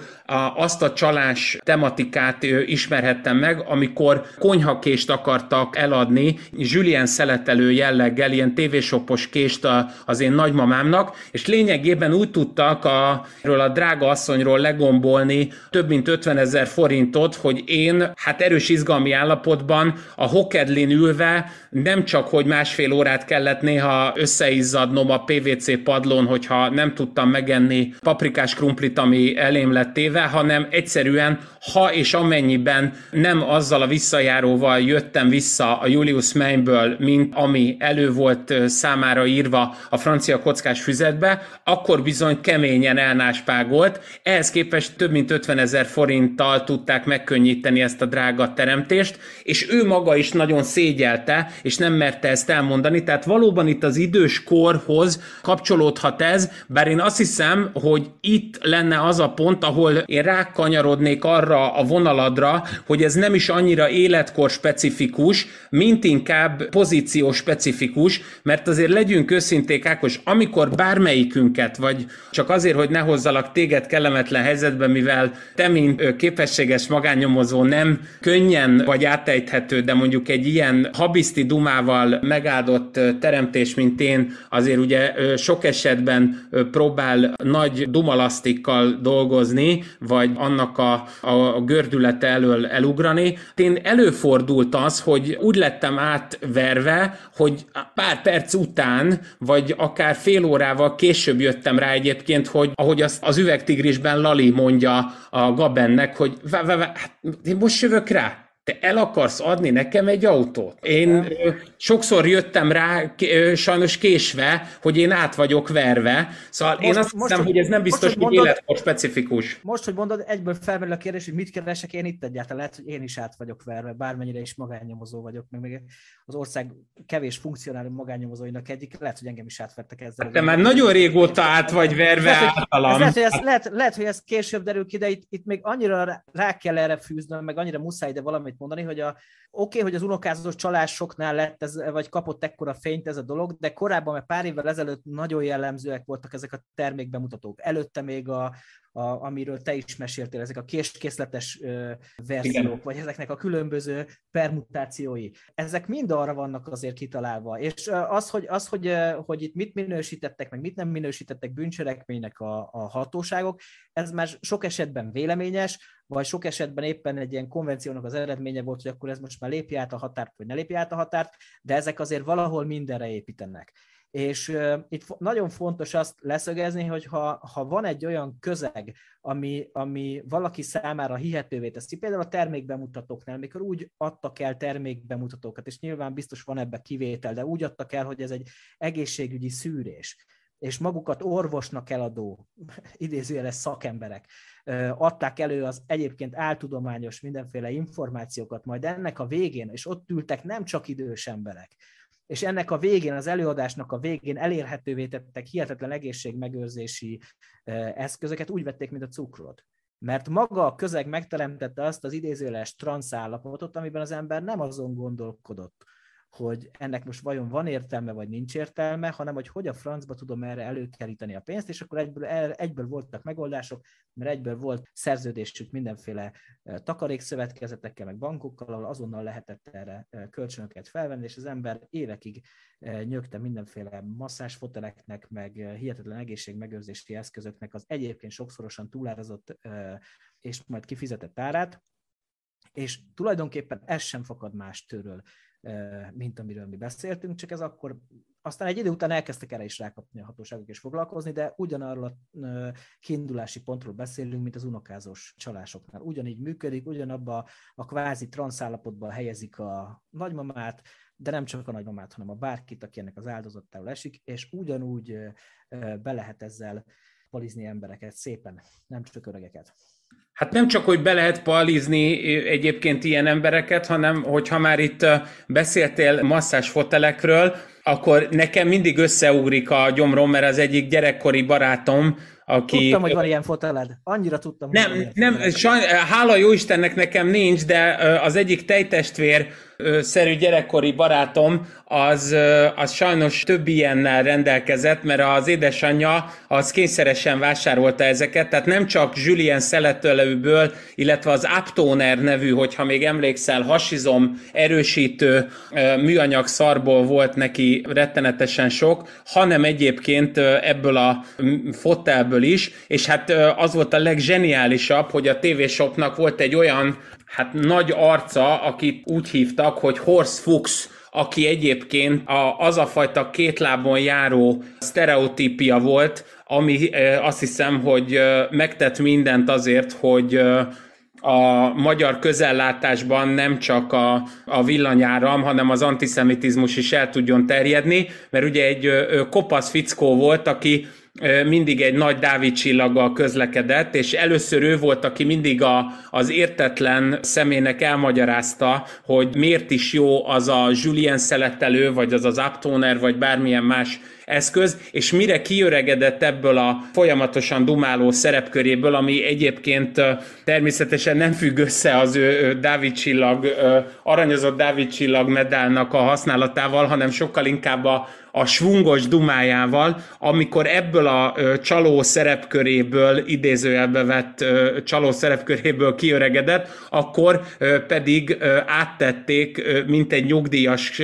azt a csalás tematikát példát ismerhettem meg, amikor konyhakést akartak eladni, Julien szeletelő jelleggel, ilyen tévésopos kést az én nagymamámnak, és lényegében úgy tudtak a, erről a drága asszonyról legombolni több mint 50 ezer forintot, hogy én hát erős izgalmi állapotban a hokedlin ülve nem csak, hogy másfél órát kellett néha összeizzadnom a PVC padlón, hogyha nem tudtam megenni paprikás krumplit, ami elém lett téve, hanem egyszerűen ha és amennyiben nem azzal a visszajáróval jöttem vissza a Julius Mainből, mint ami elő volt számára írva a francia kockás füzetbe, akkor bizony keményen elnáspágolt. Ehhez képest több mint 50 ezer forinttal tudták megkönnyíteni ezt a drága teremtést, és ő maga is nagyon szégyelte, és nem merte ezt elmondani. Tehát valóban itt az idős korhoz kapcsolódhat ez, bár én azt hiszem, hogy itt lenne az a pont, ahol én rákanyarodnék arra a vonaladra, hogy ez nem is annyira életkor specifikus, mint inkább pozíció specifikus, mert azért legyünk őszinték, Ákos, amikor bármelyikünket, vagy csak azért, hogy ne hozzalak téged kellemetlen helyzetbe, mivel te, mint képességes magánnyomozó nem könnyen vagy átejthető, de mondjuk egy ilyen habiszti dumával megáldott teremtés, mint én, azért ugye sok esetben próbál nagy dumalasztikkal dolgozni, vagy annak a, a gördülete elől elugrani. Én előfordult az, hogy úgy lettem átverve, hogy pár perc után, vagy akár fél órával később jöttem rá egyébként, hogy ahogy azt az üvegtigrisben Lali mondja a Gabennek, hogy hát én most jövök rá, te el akarsz adni nekem egy autót? Én ö, sokszor jöttem rá, sajnos késve, hogy én át vagyok verve, szóval most, én azt most, hiszem, hogy ez nem biztos, most, hogy, hogy életkor specifikus. Most, hogy mondod, egyből felmerül a kérdés, hogy mit keresek én itt egyáltalán, lehet, hogy én is át vagyok verve, bármennyire is magánnyomozó vagyok, meg még az ország kevés funkcionáló magánnyomozóinak egyik, lehet, hogy engem is átvertek ezzel. Hát te már nagyon régóta át vagy verve lehet, általam. Lehet, hogy ez, lehet, lehet, hogy ez később derül ki, de itt, itt még annyira rá kell erre fűznöm, meg annyira muszáj, de valamit mondani, hogy a, oké, okay, hogy az unokázós csalásoknál lett ez, vagy kapott ekkora fényt ez a dolog, de korábban, mert pár évvel ezelőtt nagyon jellemzőek voltak ezek a termékbemutatók. Előtte még a, a, amiről te is meséltél, ezek a késkészletes ö, verziók, Igen. vagy ezeknek a különböző permutációi. Ezek mind arra vannak azért kitalálva. És az, hogy, az, hogy, hogy itt mit minősítettek, meg mit nem minősítettek bűncselekménynek a, a hatóságok, ez már sok esetben véleményes, vagy sok esetben éppen egy ilyen konvenciónak az eredménye volt, hogy akkor ez most már lépje át a határt, vagy ne lépje át a határt, de ezek azért valahol mindenre építenek. És uh, itt nagyon fontos azt leszögezni, hogy ha, ha van egy olyan közeg, ami, ami valaki számára hihetővé teszi, például a termékbemutatóknál, mikor úgy adtak el termékbemutatókat, és nyilván biztos van ebbe kivétel, de úgy adtak el, hogy ez egy egészségügyi szűrés, és magukat orvosnak eladó, *laughs* idézőjeles szakemberek adták elő az egyébként áltudományos mindenféle információkat, majd ennek a végén, és ott ültek nem csak idős emberek, és ennek a végén, az előadásnak a végén elérhetővé tettek hihetetlen egészségmegőrzési eszközöket, úgy vették, mint a cukrot. Mert maga a közeg megteremtette azt az idézőles transzállapotot, amiben az ember nem azon gondolkodott, hogy ennek most vajon van értelme, vagy nincs értelme, hanem hogy hogy a francba tudom erre előkeríteni a pénzt, és akkor egyből, egyből voltak megoldások, mert egyből volt szerződésük mindenféle takarékszövetkezetekkel, meg bankokkal, ahol azonnal lehetett erre kölcsönöket felvenni, és az ember évekig nyögte mindenféle masszásfoteleknek, meg hihetetlen egészségmegőrzési eszközöknek az egyébként sokszorosan túlárazott és majd kifizetett árát, és tulajdonképpen ez sem fakad más tőről, mint amiről mi beszéltünk, csak ez akkor, aztán egy idő után elkezdtek erre is rákapni a hatóságok és foglalkozni, de ugyanarról a kiindulási pontról beszélünk, mint az unokázós csalásoknál. Ugyanígy működik, ugyanabba a kvázi transzállapotba helyezik a nagymamát, de nem csak a nagymamát, hanem a bárkit, aki ennek az áldozattául esik, és ugyanúgy be lehet ezzel palizni embereket szépen, nem csak öregeket. Hát nem csak, hogy be lehet palizni egyébként ilyen embereket, hanem hogyha már itt beszéltél masszás fotelekről, akkor nekem mindig összeugrik a gyomrom, mert az egyik gyerekkori barátom, aki... Tudtam, hogy van ilyen foteled. Annyira tudtam. Nem, nem, saj, hála jó Istennek nekem nincs, de az egyik tejtestvér szerű gyerekkori barátom, az, az sajnos több ilyennel rendelkezett, mert az édesanyja az kényszeresen vásárolta ezeket, tehát nem csak Julien szeletölőből, illetve az Aptoner nevű, hogyha még emlékszel, hasizom erősítő műanyag szarból volt neki rettenetesen sok, hanem egyébként ebből a fotelből is, és hát az volt a legzseniálisabb, hogy a TV Shopnak volt egy olyan hát nagy arca, akit úgy hívtak, hogy Horse Fuchs, aki egyébként a, az a fajta két lábon járó sztereotípia volt, ami azt hiszem, hogy megtett mindent azért, hogy a magyar közellátásban nem csak a, a villanyáram, hanem az antiszemitizmus is el tudjon terjedni, mert ugye egy kopasz fickó volt, aki mindig egy nagy Dávid csillaggal közlekedett, és először ő volt, aki mindig a, az értetlen személynek elmagyarázta, hogy miért is jó az a Julien szeletelő, vagy az az Aptoner, vagy bármilyen más eszköz, és mire kiöregedett ebből a folyamatosan dumáló szerepköréből, ami egyébként természetesen nem függ össze az ő Dávid csillag, aranyozott Dávid csillag medálnak a használatával, hanem sokkal inkább a, a svungos dumájával, amikor ebből a csaló szerepköréből, idézőjelbe vett csaló szerepköréből kiöregedett, akkor pedig áttették, mint egy nyugdíjas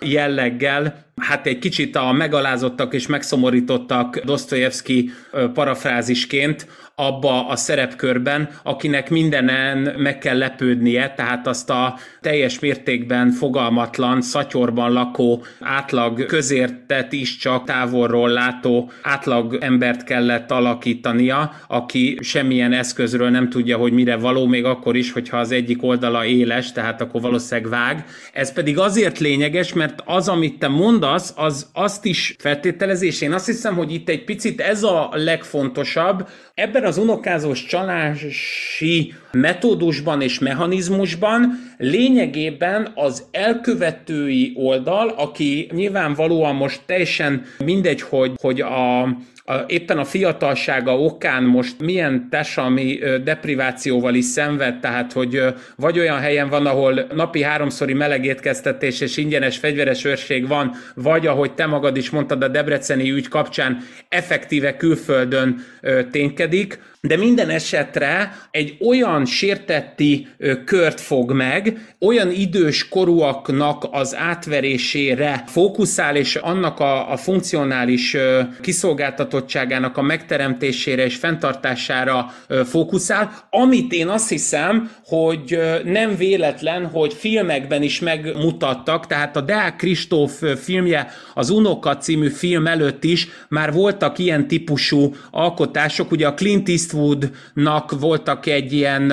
jelleggel hát egy kicsit a megalázottak és megszomorítottak Dostoyevsky parafrázisként abba a szerepkörben, akinek mindenen meg kell lepődnie, tehát azt a teljes mértékben fogalmatlan, szatyorban lakó, átlag közértet is csak távolról látó átlag embert kellett alakítania, aki semmilyen eszközről nem tudja, hogy mire való, még akkor is, hogyha az egyik oldala éles, tehát akkor valószínűleg vág. Ez pedig azért lényeges, mert az, amit te mondasz, az azt is feltételezés. Én azt hiszem, hogy itt egy picit ez a legfontosabb. Ebben az unokázós csalási metódusban és mechanizmusban lényegében az elkövetői oldal, aki nyilvánvalóan most teljesen mindegy, hogy, hogy a a, éppen a fiatalsága okán most milyen társadalmi deprivációval is szenved, tehát hogy vagy olyan helyen van, ahol napi háromszori melegétkeztetés és ingyenes fegyveres őrség van, vagy ahogy te magad is mondtad a debreceni ügy kapcsán, effektíve külföldön ténykedik, de minden esetre egy olyan sértetti kört fog meg, olyan idős korúaknak az átverésére fókuszál, és annak a, a funkcionális kiszolgáltatottságának a megteremtésére és fenntartására fókuszál, amit én azt hiszem, hogy nem véletlen, hogy filmekben is megmutattak, tehát a Deák Kristóf filmje, az Unoka című film előtt is már voltak ilyen típusú alkotások, ugye a Clint Eastwood Eastwoodnak voltak egy ilyen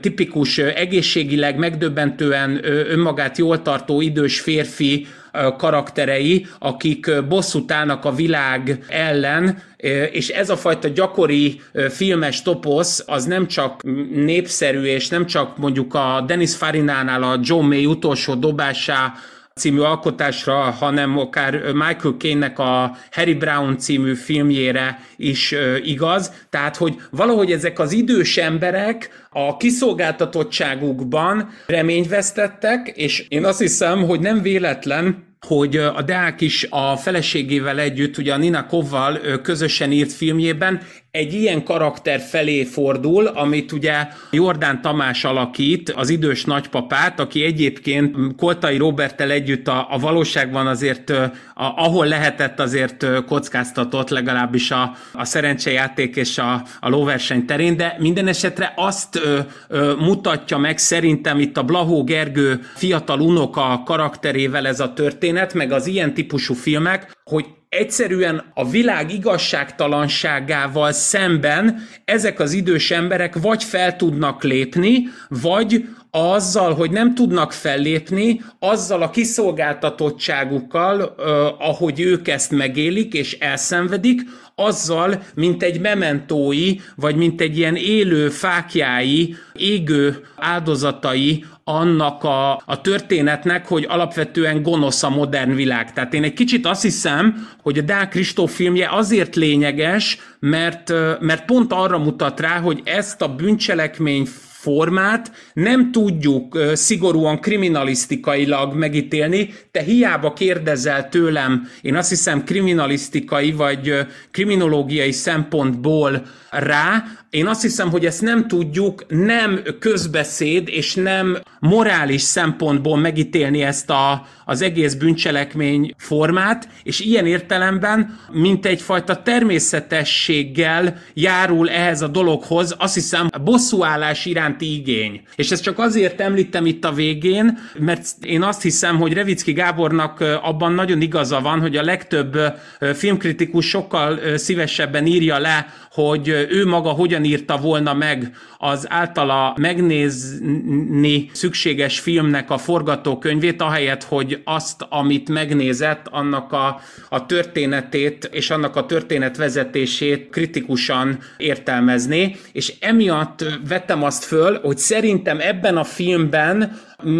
tipikus egészségileg megdöbbentően önmagát jól tartó idős férfi karakterei, akik bosszút állnak a világ ellen, és ez a fajta gyakori filmes toposz az nem csak népszerű, és nem csak mondjuk a Dennis Farinánál a John May utolsó dobásá című alkotásra, hanem akár Michael Caine-nek a Harry Brown című filmjére is igaz. Tehát, hogy valahogy ezek az idős emberek a kiszolgáltatottságukban reményt vesztettek, és én azt hiszem, hogy nem véletlen, hogy a Deák is a feleségével együtt, ugye a Nina Kovval közösen írt filmjében egy ilyen karakter felé fordul, amit ugye Jordán Tamás alakít, az idős nagypapát, aki egyébként Koltai Roberttel együtt a, a valóságban azért, a, ahol lehetett azért kockáztatott, legalábbis a, a szerencsejáték és a, a lóverseny terén, de minden esetre azt ö, ö, mutatja meg szerintem itt a Blahó Gergő fiatal unoka karakterével ez a történet, meg az ilyen típusú filmek, hogy egyszerűen a világ igazságtalanságával szemben ezek az idős emberek vagy fel tudnak lépni, vagy azzal, hogy nem tudnak fellépni, azzal a kiszolgáltatottságukkal, ahogy ők ezt megélik és elszenvedik, azzal, mint egy mementói, vagy mint egy ilyen élő fákjái, égő áldozatai annak a, a történetnek, hogy alapvetően gonosz a modern világ. Tehát én egy kicsit azt hiszem, hogy a Dál Kristóf filmje azért lényeges, mert, mert pont arra mutat rá, hogy ezt a bűncselekmény formát nem tudjuk szigorúan kriminalisztikailag megítélni. Te hiába kérdezel tőlem, én azt hiszem kriminalisztikai vagy kriminológiai szempontból rá, én azt hiszem, hogy ezt nem tudjuk nem közbeszéd és nem morális szempontból megítélni ezt a, az egész bűncselekmény formát, és ilyen értelemben, mint egyfajta természetességgel járul ehhez a dologhoz, azt hiszem, bosszúállás iránti igény. És ezt csak azért említem itt a végén, mert én azt hiszem, hogy Revicki Gábornak abban nagyon igaza van, hogy a legtöbb filmkritikus sokkal szívesebben írja le, hogy ő maga hogyan írta volna meg az általa megnézni szükséges filmnek a forgatókönyvét, ahelyett, hogy azt, amit megnézett, annak a, a történetét és annak a történetvezetését kritikusan értelmezni, és emiatt vettem azt föl, hogy szerintem ebben a filmben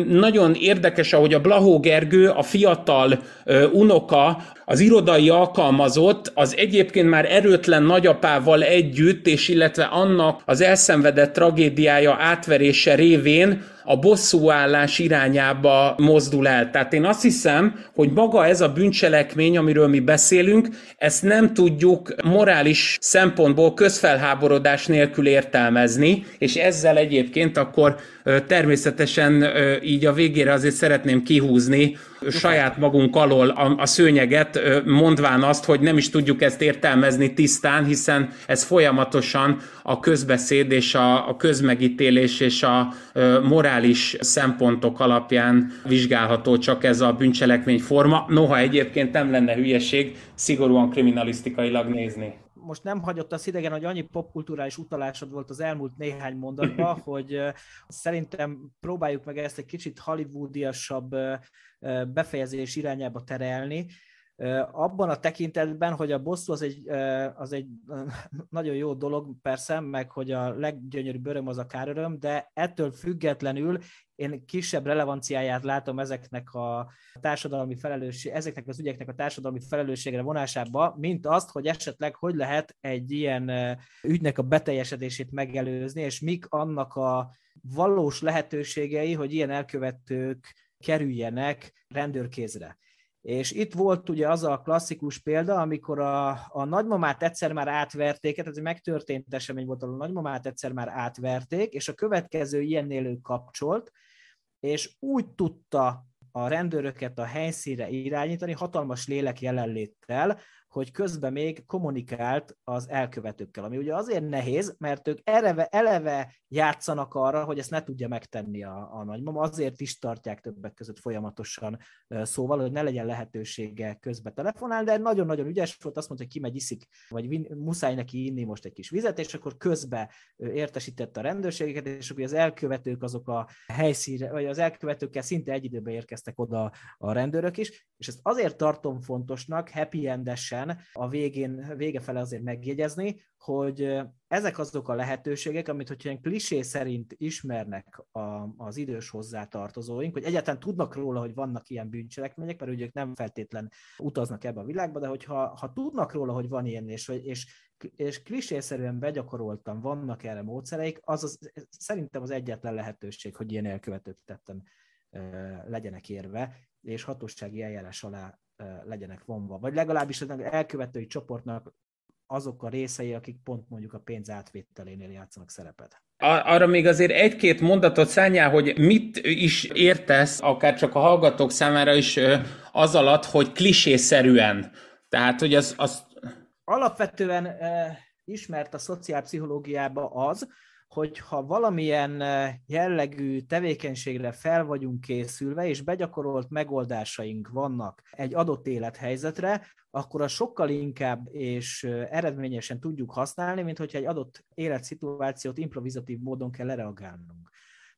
nagyon érdekes, ahogy a Blahó Gergő, a fiatal unoka, az irodai alkalmazott, az egyébként már erőtlen nagyapával együtt, és illetve annak az elszenvedett tragédiája átverése révén a bosszúállás irányába mozdul el. Tehát én azt hiszem, hogy maga ez a bűncselekmény, amiről mi beszélünk, ezt nem tudjuk morális szempontból közfelháborodás nélkül értelmezni, és ezzel egyébként akkor természetesen így a végére azért szeretném kihúzni saját magunk alól a, a szőnyeget, mondván azt, hogy nem is tudjuk ezt értelmezni tisztán, hiszen ez folyamatosan a közbeszéd és a, a közmegítélés és a morális szempontok alapján vizsgálható csak ez a bűncselekmény forma. Noha egyébként nem lenne hülyeség szigorúan kriminalisztikailag nézni most nem hagyott az idegen, hogy annyi popkulturális utalásod volt az elmúlt néhány mondatban, *laughs* hogy szerintem próbáljuk meg ezt egy kicsit hollywoodiasabb befejezés irányába terelni, abban a tekintetben, hogy a bosszú az egy, az egy *laughs* nagyon jó dolog persze, meg hogy a leggyönyörűbb öröm az a káröröm, de ettől függetlenül én kisebb relevanciáját látom ezeknek a társadalmi felelősség, ezeknek az ügyeknek a társadalmi felelősségre vonásába, mint azt, hogy esetleg hogy lehet egy ilyen ügynek a beteljesedését megelőzni, és mik annak a valós lehetőségei, hogy ilyen elkövetők kerüljenek rendőrkézre. És itt volt ugye az a klasszikus példa, amikor a, a nagymamát egyszer már átverték, tehát ez megtörtént esemény volt, ahol a nagymamát egyszer már átverték, és a következő ilyennél ő kapcsolt, és úgy tudta a rendőröket a helyszínre irányítani, hatalmas lélek jelenléttel, hogy közben még kommunikált az elkövetőkkel, ami ugye azért nehéz, mert ők eleve, eleve játszanak arra, hogy ezt ne tudja megtenni a, a nagymama, azért is tartják többek között folyamatosan szóval, hogy ne legyen lehetősége közbe telefonálni, de nagyon-nagyon ügyes volt, azt mondta, hogy kimegy, iszik, vagy vin, muszáj neki inni most egy kis vizet, és akkor közbe értesítette a rendőrségeket, és akkor az elkövetők azok a helyszínre, vagy az elkövetőkkel szinte egy időben érkeztek oda a rendőrök is, és ezt azért tartom fontosnak, happy endesen a végén, vége fele azért megjegyezni, hogy ezek azok a lehetőségek, amit hogyha ilyen klisé szerint ismernek a, az idős hozzátartozóink, hogy egyáltalán tudnak róla, hogy vannak ilyen bűncselekmények, mert ugye ők nem feltétlen utaznak ebbe a világba, de hogyha ha tudnak róla, hogy van ilyen, és, és, és klisészerűen begyakoroltan vannak erre módszereik, az, az szerintem az egyetlen lehetőség, hogy ilyen elkövetők tetten legyenek érve, és hatósági eljárás alá legyenek vonva. Vagy legalábbis az elkövetői csoportnak azok a részei, akik pont mondjuk a pénz átvételénél játszanak szerepet. Arra még azért egy-két mondatot szálljál, hogy mit is értesz, akár csak a hallgatók számára is az alatt, hogy klisészerűen. Tehát, hogy az... az... Alapvetően ismert a szociálpszichológiában az, hogyha valamilyen jellegű tevékenységre fel vagyunk készülve, és begyakorolt megoldásaink vannak egy adott élethelyzetre, akkor a sokkal inkább és eredményesen tudjuk használni, mint hogyha egy adott életszituációt improvizatív módon kell lereagálnunk.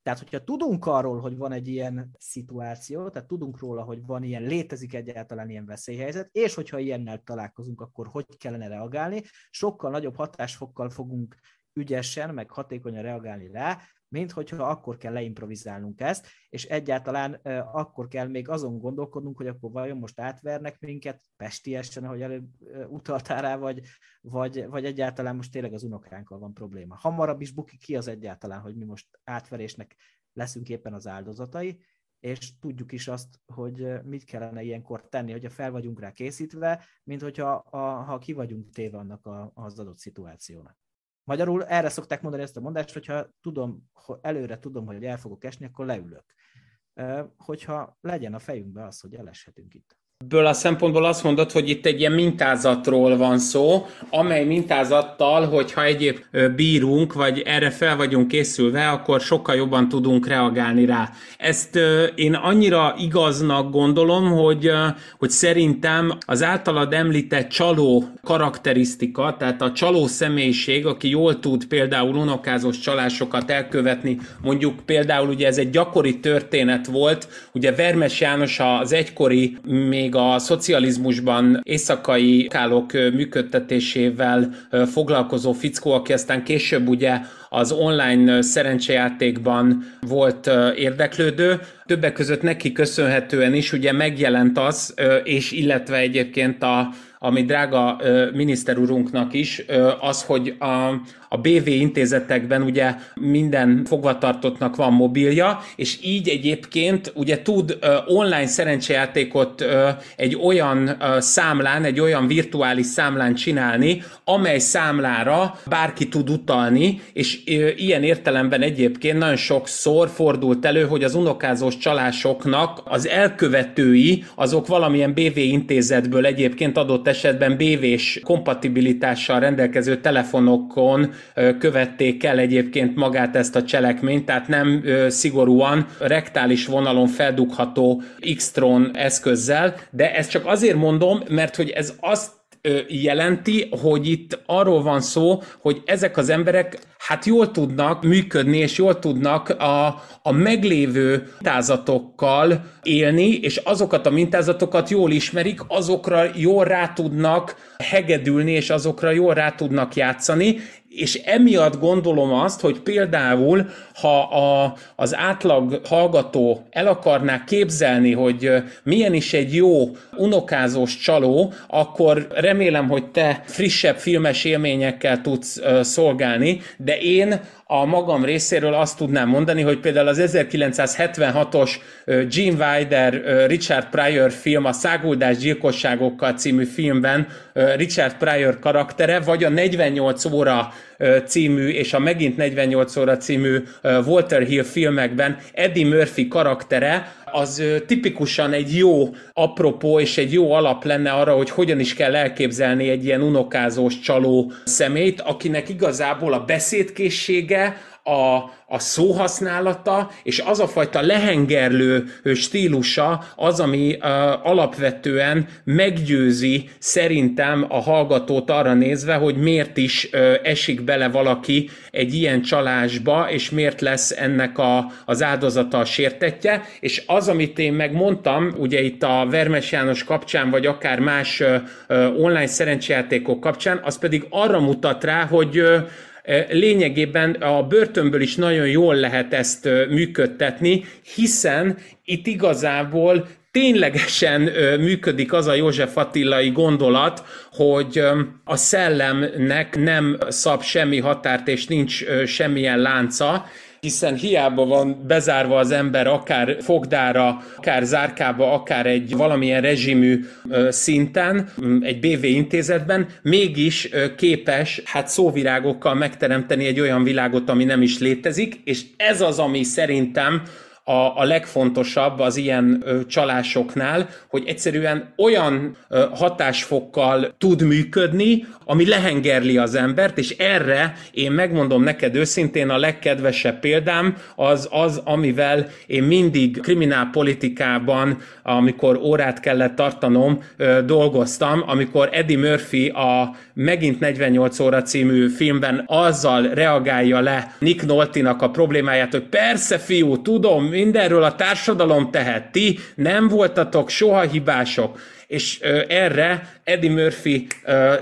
Tehát, hogyha tudunk arról, hogy van egy ilyen szituáció, tehát tudunk róla, hogy van ilyen, létezik egyáltalán ilyen veszélyhelyzet, és hogyha ilyennel találkozunk, akkor hogy kellene reagálni, sokkal nagyobb hatásfokkal fogunk ügyesen, meg hatékonyan reagálni rá, mint hogyha akkor kell leimprovizálnunk ezt, és egyáltalán akkor kell még azon gondolkodnunk, hogy akkor vajon most átvernek minket pestiesen, ahogy előbb utaltál rá, vagy, vagy, vagy egyáltalán most tényleg az unokánkkal van probléma. Hamarabb is bukik ki az egyáltalán, hogy mi most átverésnek leszünk éppen az áldozatai, és tudjuk is azt, hogy mit kellene ilyenkor tenni, hogyha fel vagyunk rá készítve, mint hogyha a, ha ki vagyunk téve annak a, az adott szituációnak. Magyarul erre szokták mondani ezt a mondást, hogyha tudom, előre tudom, hogy el fogok esni, akkor leülök. Hogyha legyen a fejünkbe az, hogy eleshetünk itt. Ből a szempontból azt mondod, hogy itt egy ilyen mintázatról van szó, amely mintázattal, hogyha egyéb bírunk, vagy erre fel vagyunk készülve, akkor sokkal jobban tudunk reagálni rá. Ezt én annyira igaznak gondolom, hogy, hogy szerintem az általad említett csaló karakterisztika, tehát a csaló személyiség, aki jól tud például unokázós csalásokat elkövetni, mondjuk például ugye ez egy gyakori történet volt, ugye Vermes János az egykori még még a szocializmusban éjszakai kálok működtetésével foglalkozó fickó, aki aztán később ugye az online szerencsejátékban volt érdeklődő. Többek között neki köszönhetően is ugye megjelent az, és illetve egyébként a, ami drága miniszter urunknak is, az, hogy a, a BV intézetekben ugye minden fogvatartottnak van mobilja, és így egyébként ugye tud online szerencsejátékot egy olyan számlán, egy olyan virtuális számlán csinálni, amely számlára bárki tud utalni, és ilyen értelemben egyébként nagyon sokszor fordult elő, hogy az unokázós csalásoknak az elkövetői, azok valamilyen BV intézetből egyébként adott esetben BV-s kompatibilitással rendelkező telefonokon követték el egyébként magát ezt a cselekményt, tehát nem szigorúan rektális vonalon feldugható X-tron eszközzel, de ezt csak azért mondom, mert hogy ez azt jelenti, hogy itt arról van szó, hogy ezek az emberek hát jól tudnak működni, és jól tudnak a, a meglévő mintázatokkal élni, és azokat a mintázatokat jól ismerik, azokra jól rá tudnak hegedülni, és azokra jól rá tudnak játszani, és emiatt gondolom azt, hogy például, ha a, az átlag hallgató el akarná képzelni, hogy milyen is egy jó unokázós csaló, akkor remélem, hogy te frissebb filmes élményekkel tudsz szolgálni, de én a magam részéről azt tudnám mondani, hogy például az 1976-os Gene Wilder, Richard Pryor film, a Száguldás gyilkosságokkal című filmben Richard Pryor karaktere, vagy a 48 óra című és a megint 48 óra című Walter Hill filmekben Eddie Murphy karaktere, az tipikusan egy jó apropó és egy jó alap lenne arra, hogy hogyan is kell elképzelni egy ilyen unokázós csaló szemét, akinek igazából a beszédkészsége, a, a szóhasználata, és az a fajta lehengerlő stílusa az, ami uh, alapvetően meggyőzi szerintem a hallgatót arra nézve, hogy miért is uh, esik bele valaki egy ilyen csalásba, és miért lesz ennek a, az áldozata a sértetje, és az, amit én megmondtam, ugye itt a Vermes János kapcsán, vagy akár más uh, online szerencsejátékok kapcsán, az pedig arra mutat rá, hogy lényegében a börtönből is nagyon jól lehet ezt működtetni, hiszen itt igazából ténylegesen működik az a József Attilai gondolat, hogy a szellemnek nem szab semmi határt, és nincs semmilyen lánca, hiszen hiába van bezárva az ember akár fogdára, akár zárkába, akár egy valamilyen rezsimű szinten, egy BV intézetben, mégis képes hát szóvirágokkal megteremteni egy olyan világot, ami nem is létezik, és ez az, ami szerintem a, a legfontosabb az ilyen ö, csalásoknál, hogy egyszerűen olyan ö, hatásfokkal tud működni, ami lehengerli az embert, és erre én megmondom neked őszintén a legkedvesebb példám az az, amivel én mindig kriminálpolitikában, amikor órát kellett tartanom, ö, dolgoztam, amikor Eddie Murphy a Megint 48 óra című filmben azzal reagálja le Nick Noltinak a problémáját, hogy persze fiú, tudom, mindenről a társadalom tehet, ti nem voltatok soha hibások, és erre Eddie Murphy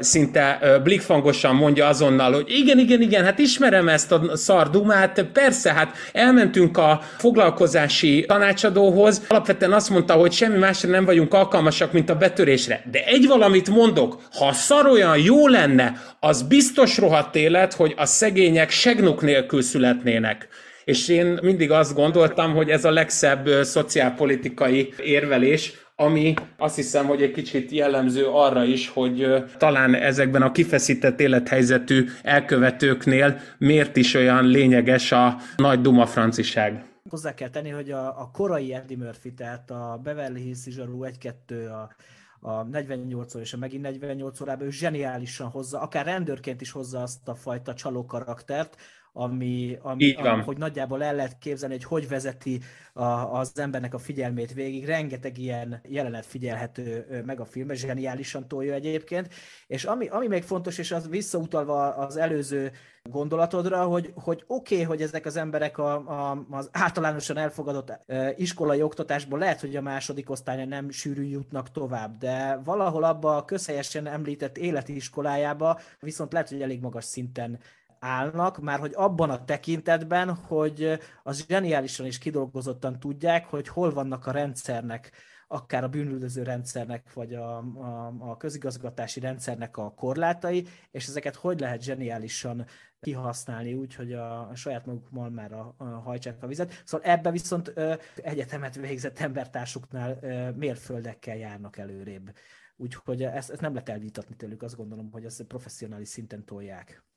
szinte ö, blikfangosan mondja azonnal, hogy igen, igen, igen, hát ismerem ezt a szardumát, persze, hát elmentünk a foglalkozási tanácsadóhoz, alapvetően azt mondta, hogy semmi másra nem vagyunk alkalmasak, mint a betörésre. De egy valamit mondok, ha szar olyan jó lenne, az biztos rohadt élet, hogy a szegények segnuk nélkül születnének és én mindig azt gondoltam, hogy ez a legszebb szociálpolitikai érvelés, ami azt hiszem, hogy egy kicsit jellemző arra is, hogy talán ezekben a kifeszített élethelyzetű elkövetőknél miért is olyan lényeges a nagy duma franciság. hozzá kell tenni, hogy a, a korai Eddie Murphy, tehát a Beverly Hills Zsarú 1-2, a, a 48 óra és a megint 48 órában ő zseniálisan hozza, akár rendőrként is hozza azt a fajta csaló karaktert, ami, ami, ami hogy nagyjából el lehet képzelni, hogy hogy vezeti a, az embernek a figyelmét végig. Rengeteg ilyen jelenet figyelhető meg a filmben, zseniálisan tolja egyébként. És ami, ami még fontos, és az visszautalva az előző gondolatodra, hogy, hogy oké, okay, hogy ezek az emberek a, a, az általánosan elfogadott iskolai oktatásból lehet, hogy a második osztályon nem sűrű jutnak tovább, de valahol abba a közhelyesen említett életiskolájába viszont lehet, hogy elég magas szinten állnak, már hogy abban a tekintetben, hogy az zseniálisan és kidolgozottan tudják, hogy hol vannak a rendszernek, akár a bűnüldöző rendszernek, vagy a, a, a közigazgatási rendszernek a korlátai, és ezeket hogy lehet zseniálisan kihasználni úgy, hogy a, a saját maguk malmára hajtsák a vizet. Szóval ebbe viszont ö, egyetemet végzett embertársuknál ö, mérföldekkel járnak előrébb. Úgyhogy ezt, ezt nem lehet elvitatni tőlük, azt gondolom, hogy ezt professzionális szinten tolják.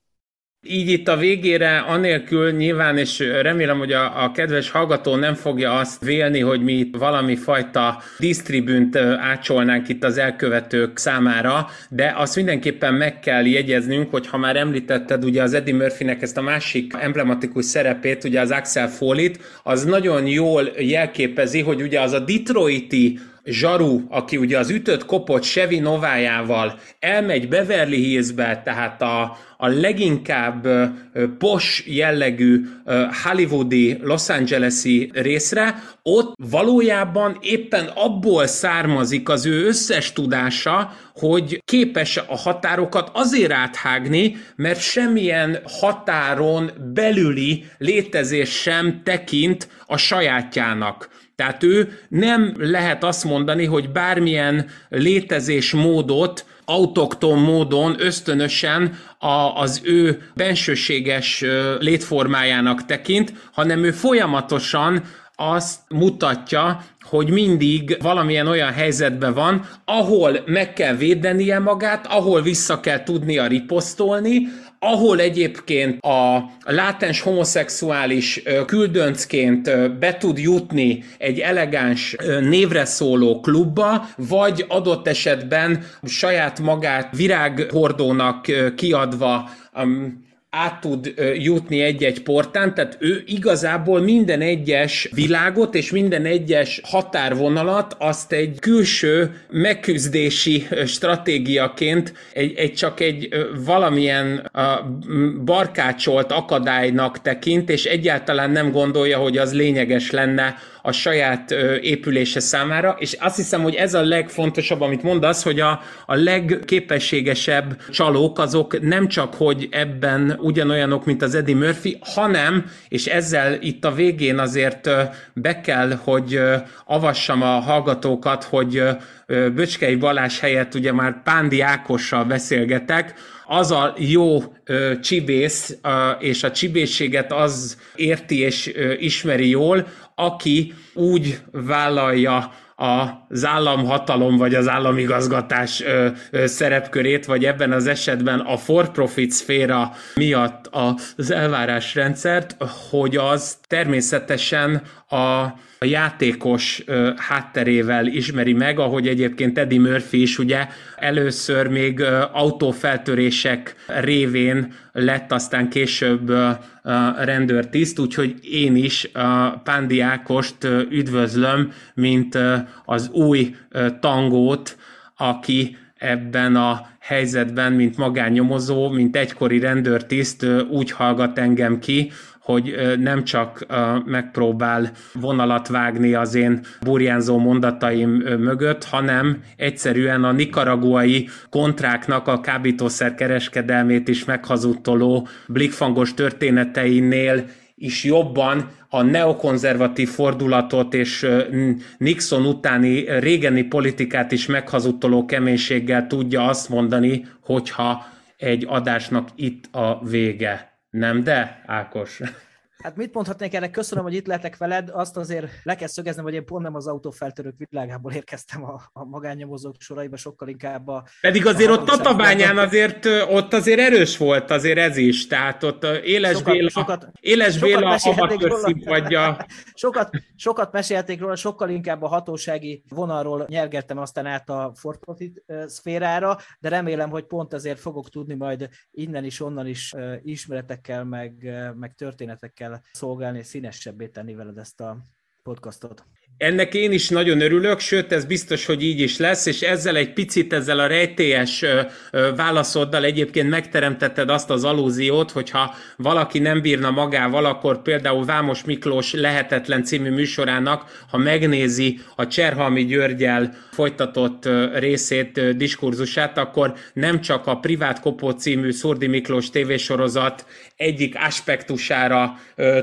Így itt a végére, anélkül nyilván, és remélem, hogy a, a kedves hallgató nem fogja azt vélni, hogy mi valami fajta disztribünt ácsolnánk itt az elkövetők számára, de azt mindenképpen meg kell jegyeznünk, hogy ha már említetted ugye az Eddie Murphynek ezt a másik emblematikus szerepét, ugye az Axel Foley-t, az nagyon jól jelképezi, hogy ugye az a Detroiti Zsaru, aki ugye az ütött kopott Chevy Novájával elmegy Beverly Hillsbe, tehát a, a leginkább pos jellegű hollywoodi Los Angeles-i részre, ott valójában éppen abból származik az ő összes tudása, hogy képes a határokat azért áthágni, mert semmilyen határon belüli létezés sem tekint a sajátjának. Tehát ő nem lehet azt mondani, hogy bármilyen létezés módot autokton módon ösztönösen a, az ő bensőséges létformájának tekint, hanem ő folyamatosan azt mutatja, hogy mindig valamilyen olyan helyzetben van, ahol meg kell védenie magát, ahol vissza kell tudnia riposztolni, ahol egyébként a látens homoszexuális küldöncként be tud jutni egy elegáns névre szóló klubba, vagy adott esetben saját magát virághordónak kiadva át tud jutni egy-egy portán, tehát ő igazából minden egyes világot és minden egyes határvonalat azt egy külső megküzdési stratégiaként egy, egy csak egy valamilyen barkácsolt akadálynak tekint, és egyáltalán nem gondolja, hogy az lényeges lenne a saját épülése számára, és azt hiszem, hogy ez a legfontosabb, amit mondasz, hogy a, a legképességesebb csalók azok nem csak, hogy ebben ugyanolyanok, mint az Eddie Murphy, hanem, és ezzel itt a végén azért be kell, hogy avassam a hallgatókat, hogy Böcskei Balázs helyett ugye már Pándi Ákossal beszélgetek, az a jó ö, csibész, ö, és a csibészséget az érti és ö, ismeri jól, aki úgy vállalja az államhatalom vagy az államigazgatás ö, ö, szerepkörét, vagy ebben az esetben a for-profit szféra miatt az elvárásrendszert, hogy az természetesen a a játékos ö, hátterével ismeri meg, ahogy egyébként Eddie Murphy is ugye először még ö, autófeltörések révén lett aztán később ö, rendőrtiszt, úgyhogy én is Pándi Ákost üdvözlöm, mint az új tangót, aki ebben a helyzetben, mint magánnyomozó, mint egykori rendőrtiszt úgy hallgat engem ki, hogy nem csak megpróbál vonalat vágni az én burjánzó mondataim mögött, hanem egyszerűen a nikaraguai kontráknak a kábítószer kereskedelmét is meghazudtoló blikfangos történeteinél is jobban a neokonzervatív fordulatot és Nixon utáni régeni politikát is meghazudtoló keménységgel tudja azt mondani, hogyha egy adásnak itt a vége. Nem de, Ákos? Hát mit mondhatnék erre? Köszönöm, hogy itt lehetek veled. Azt azért le kell szögeznem, hogy én pont nem az autófeltörők világából érkeztem a, a magánnyomozók soraiba, sokkal inkább a... Pedig azért a ott Tatabányán azért, ott azért erős volt azért ez is, tehát ott Éles sokat, Béla, sokat, Éles sokat Béla amatőr színpadja. *laughs* sokat, sokat mesélték róla, sokkal inkább a hatósági vonalról nyergettem aztán át a for profit szférára, de remélem, hogy pont ezért fogok tudni majd innen is, onnan is ismeretekkel, meg, meg történetekkel szolgálni, és színesebbé tenni veled ezt a podcastot. Ennek én is nagyon örülök, sőt, ez biztos, hogy így is lesz, és ezzel egy picit, ezzel a rejtélyes válaszoddal egyébként megteremtetted azt az alúziót, hogyha valaki nem bírna magával, akkor például Vámos Miklós Lehetetlen című műsorának, ha megnézi a Cserhalmi Györgyel folytatott részét, diskurzusát, akkor nem csak a Privát Kopó című Szurdi Miklós tévésorozat egyik aspektusára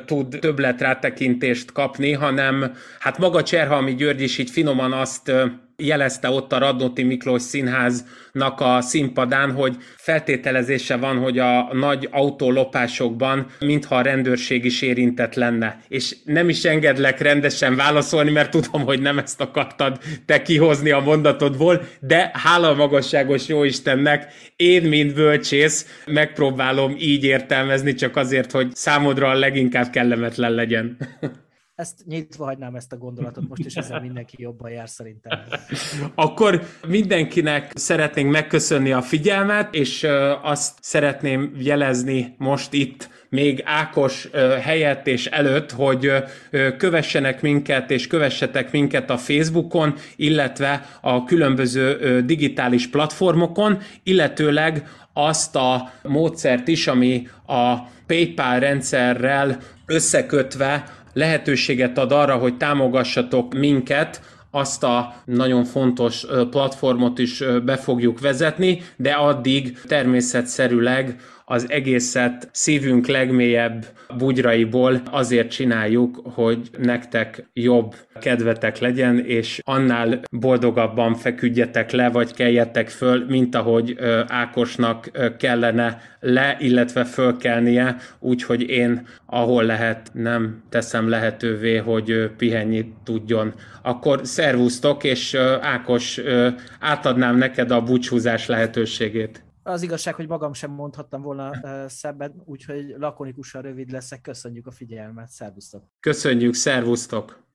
tud többletrátekintést kapni, hanem hát maga Cserhalmi György is így finoman azt jelezte ott a Radnóti Miklós Színháznak a színpadán, hogy feltételezése van, hogy a nagy autólopásokban mintha a rendőrség is érintett lenne. És nem is engedlek rendesen válaszolni, mert tudom, hogy nem ezt akartad te kihozni a mondatodból, de hála magasságos Jóistennek, én, mint bölcsész, megpróbálom így értelmezni, csak azért, hogy számodra a leginkább kellemetlen legyen. *laughs* ezt nyitva hagynám ezt a gondolatot most, és ezzel mindenki jobban jár szerintem. Akkor mindenkinek szeretnénk megköszönni a figyelmet, és azt szeretném jelezni most itt még Ákos helyett és előtt, hogy kövessenek minket, és kövessetek minket a Facebookon, illetve a különböző digitális platformokon, illetőleg azt a módszert is, ami a PayPal rendszerrel összekötve lehetőséget ad arra, hogy támogassatok minket, azt a nagyon fontos platformot is be fogjuk vezetni, de addig természetszerűleg az egészet szívünk legmélyebb bugyraiból azért csináljuk, hogy nektek jobb kedvetek legyen, és annál boldogabban feküdjetek le, vagy keljetek föl, mint ahogy Ákosnak kellene le, illetve fölkelnie, úgyhogy én, ahol lehet, nem teszem lehetővé, hogy pihenni tudjon. Akkor szervusztok, és Ákos, átadnám neked a búcsúzás lehetőségét. Az igazság, hogy magam sem mondhattam volna szebbet, úgyhogy lakonikusan rövid leszek. Köszönjük a figyelmet, szervusztok! Köszönjük, szervusztok!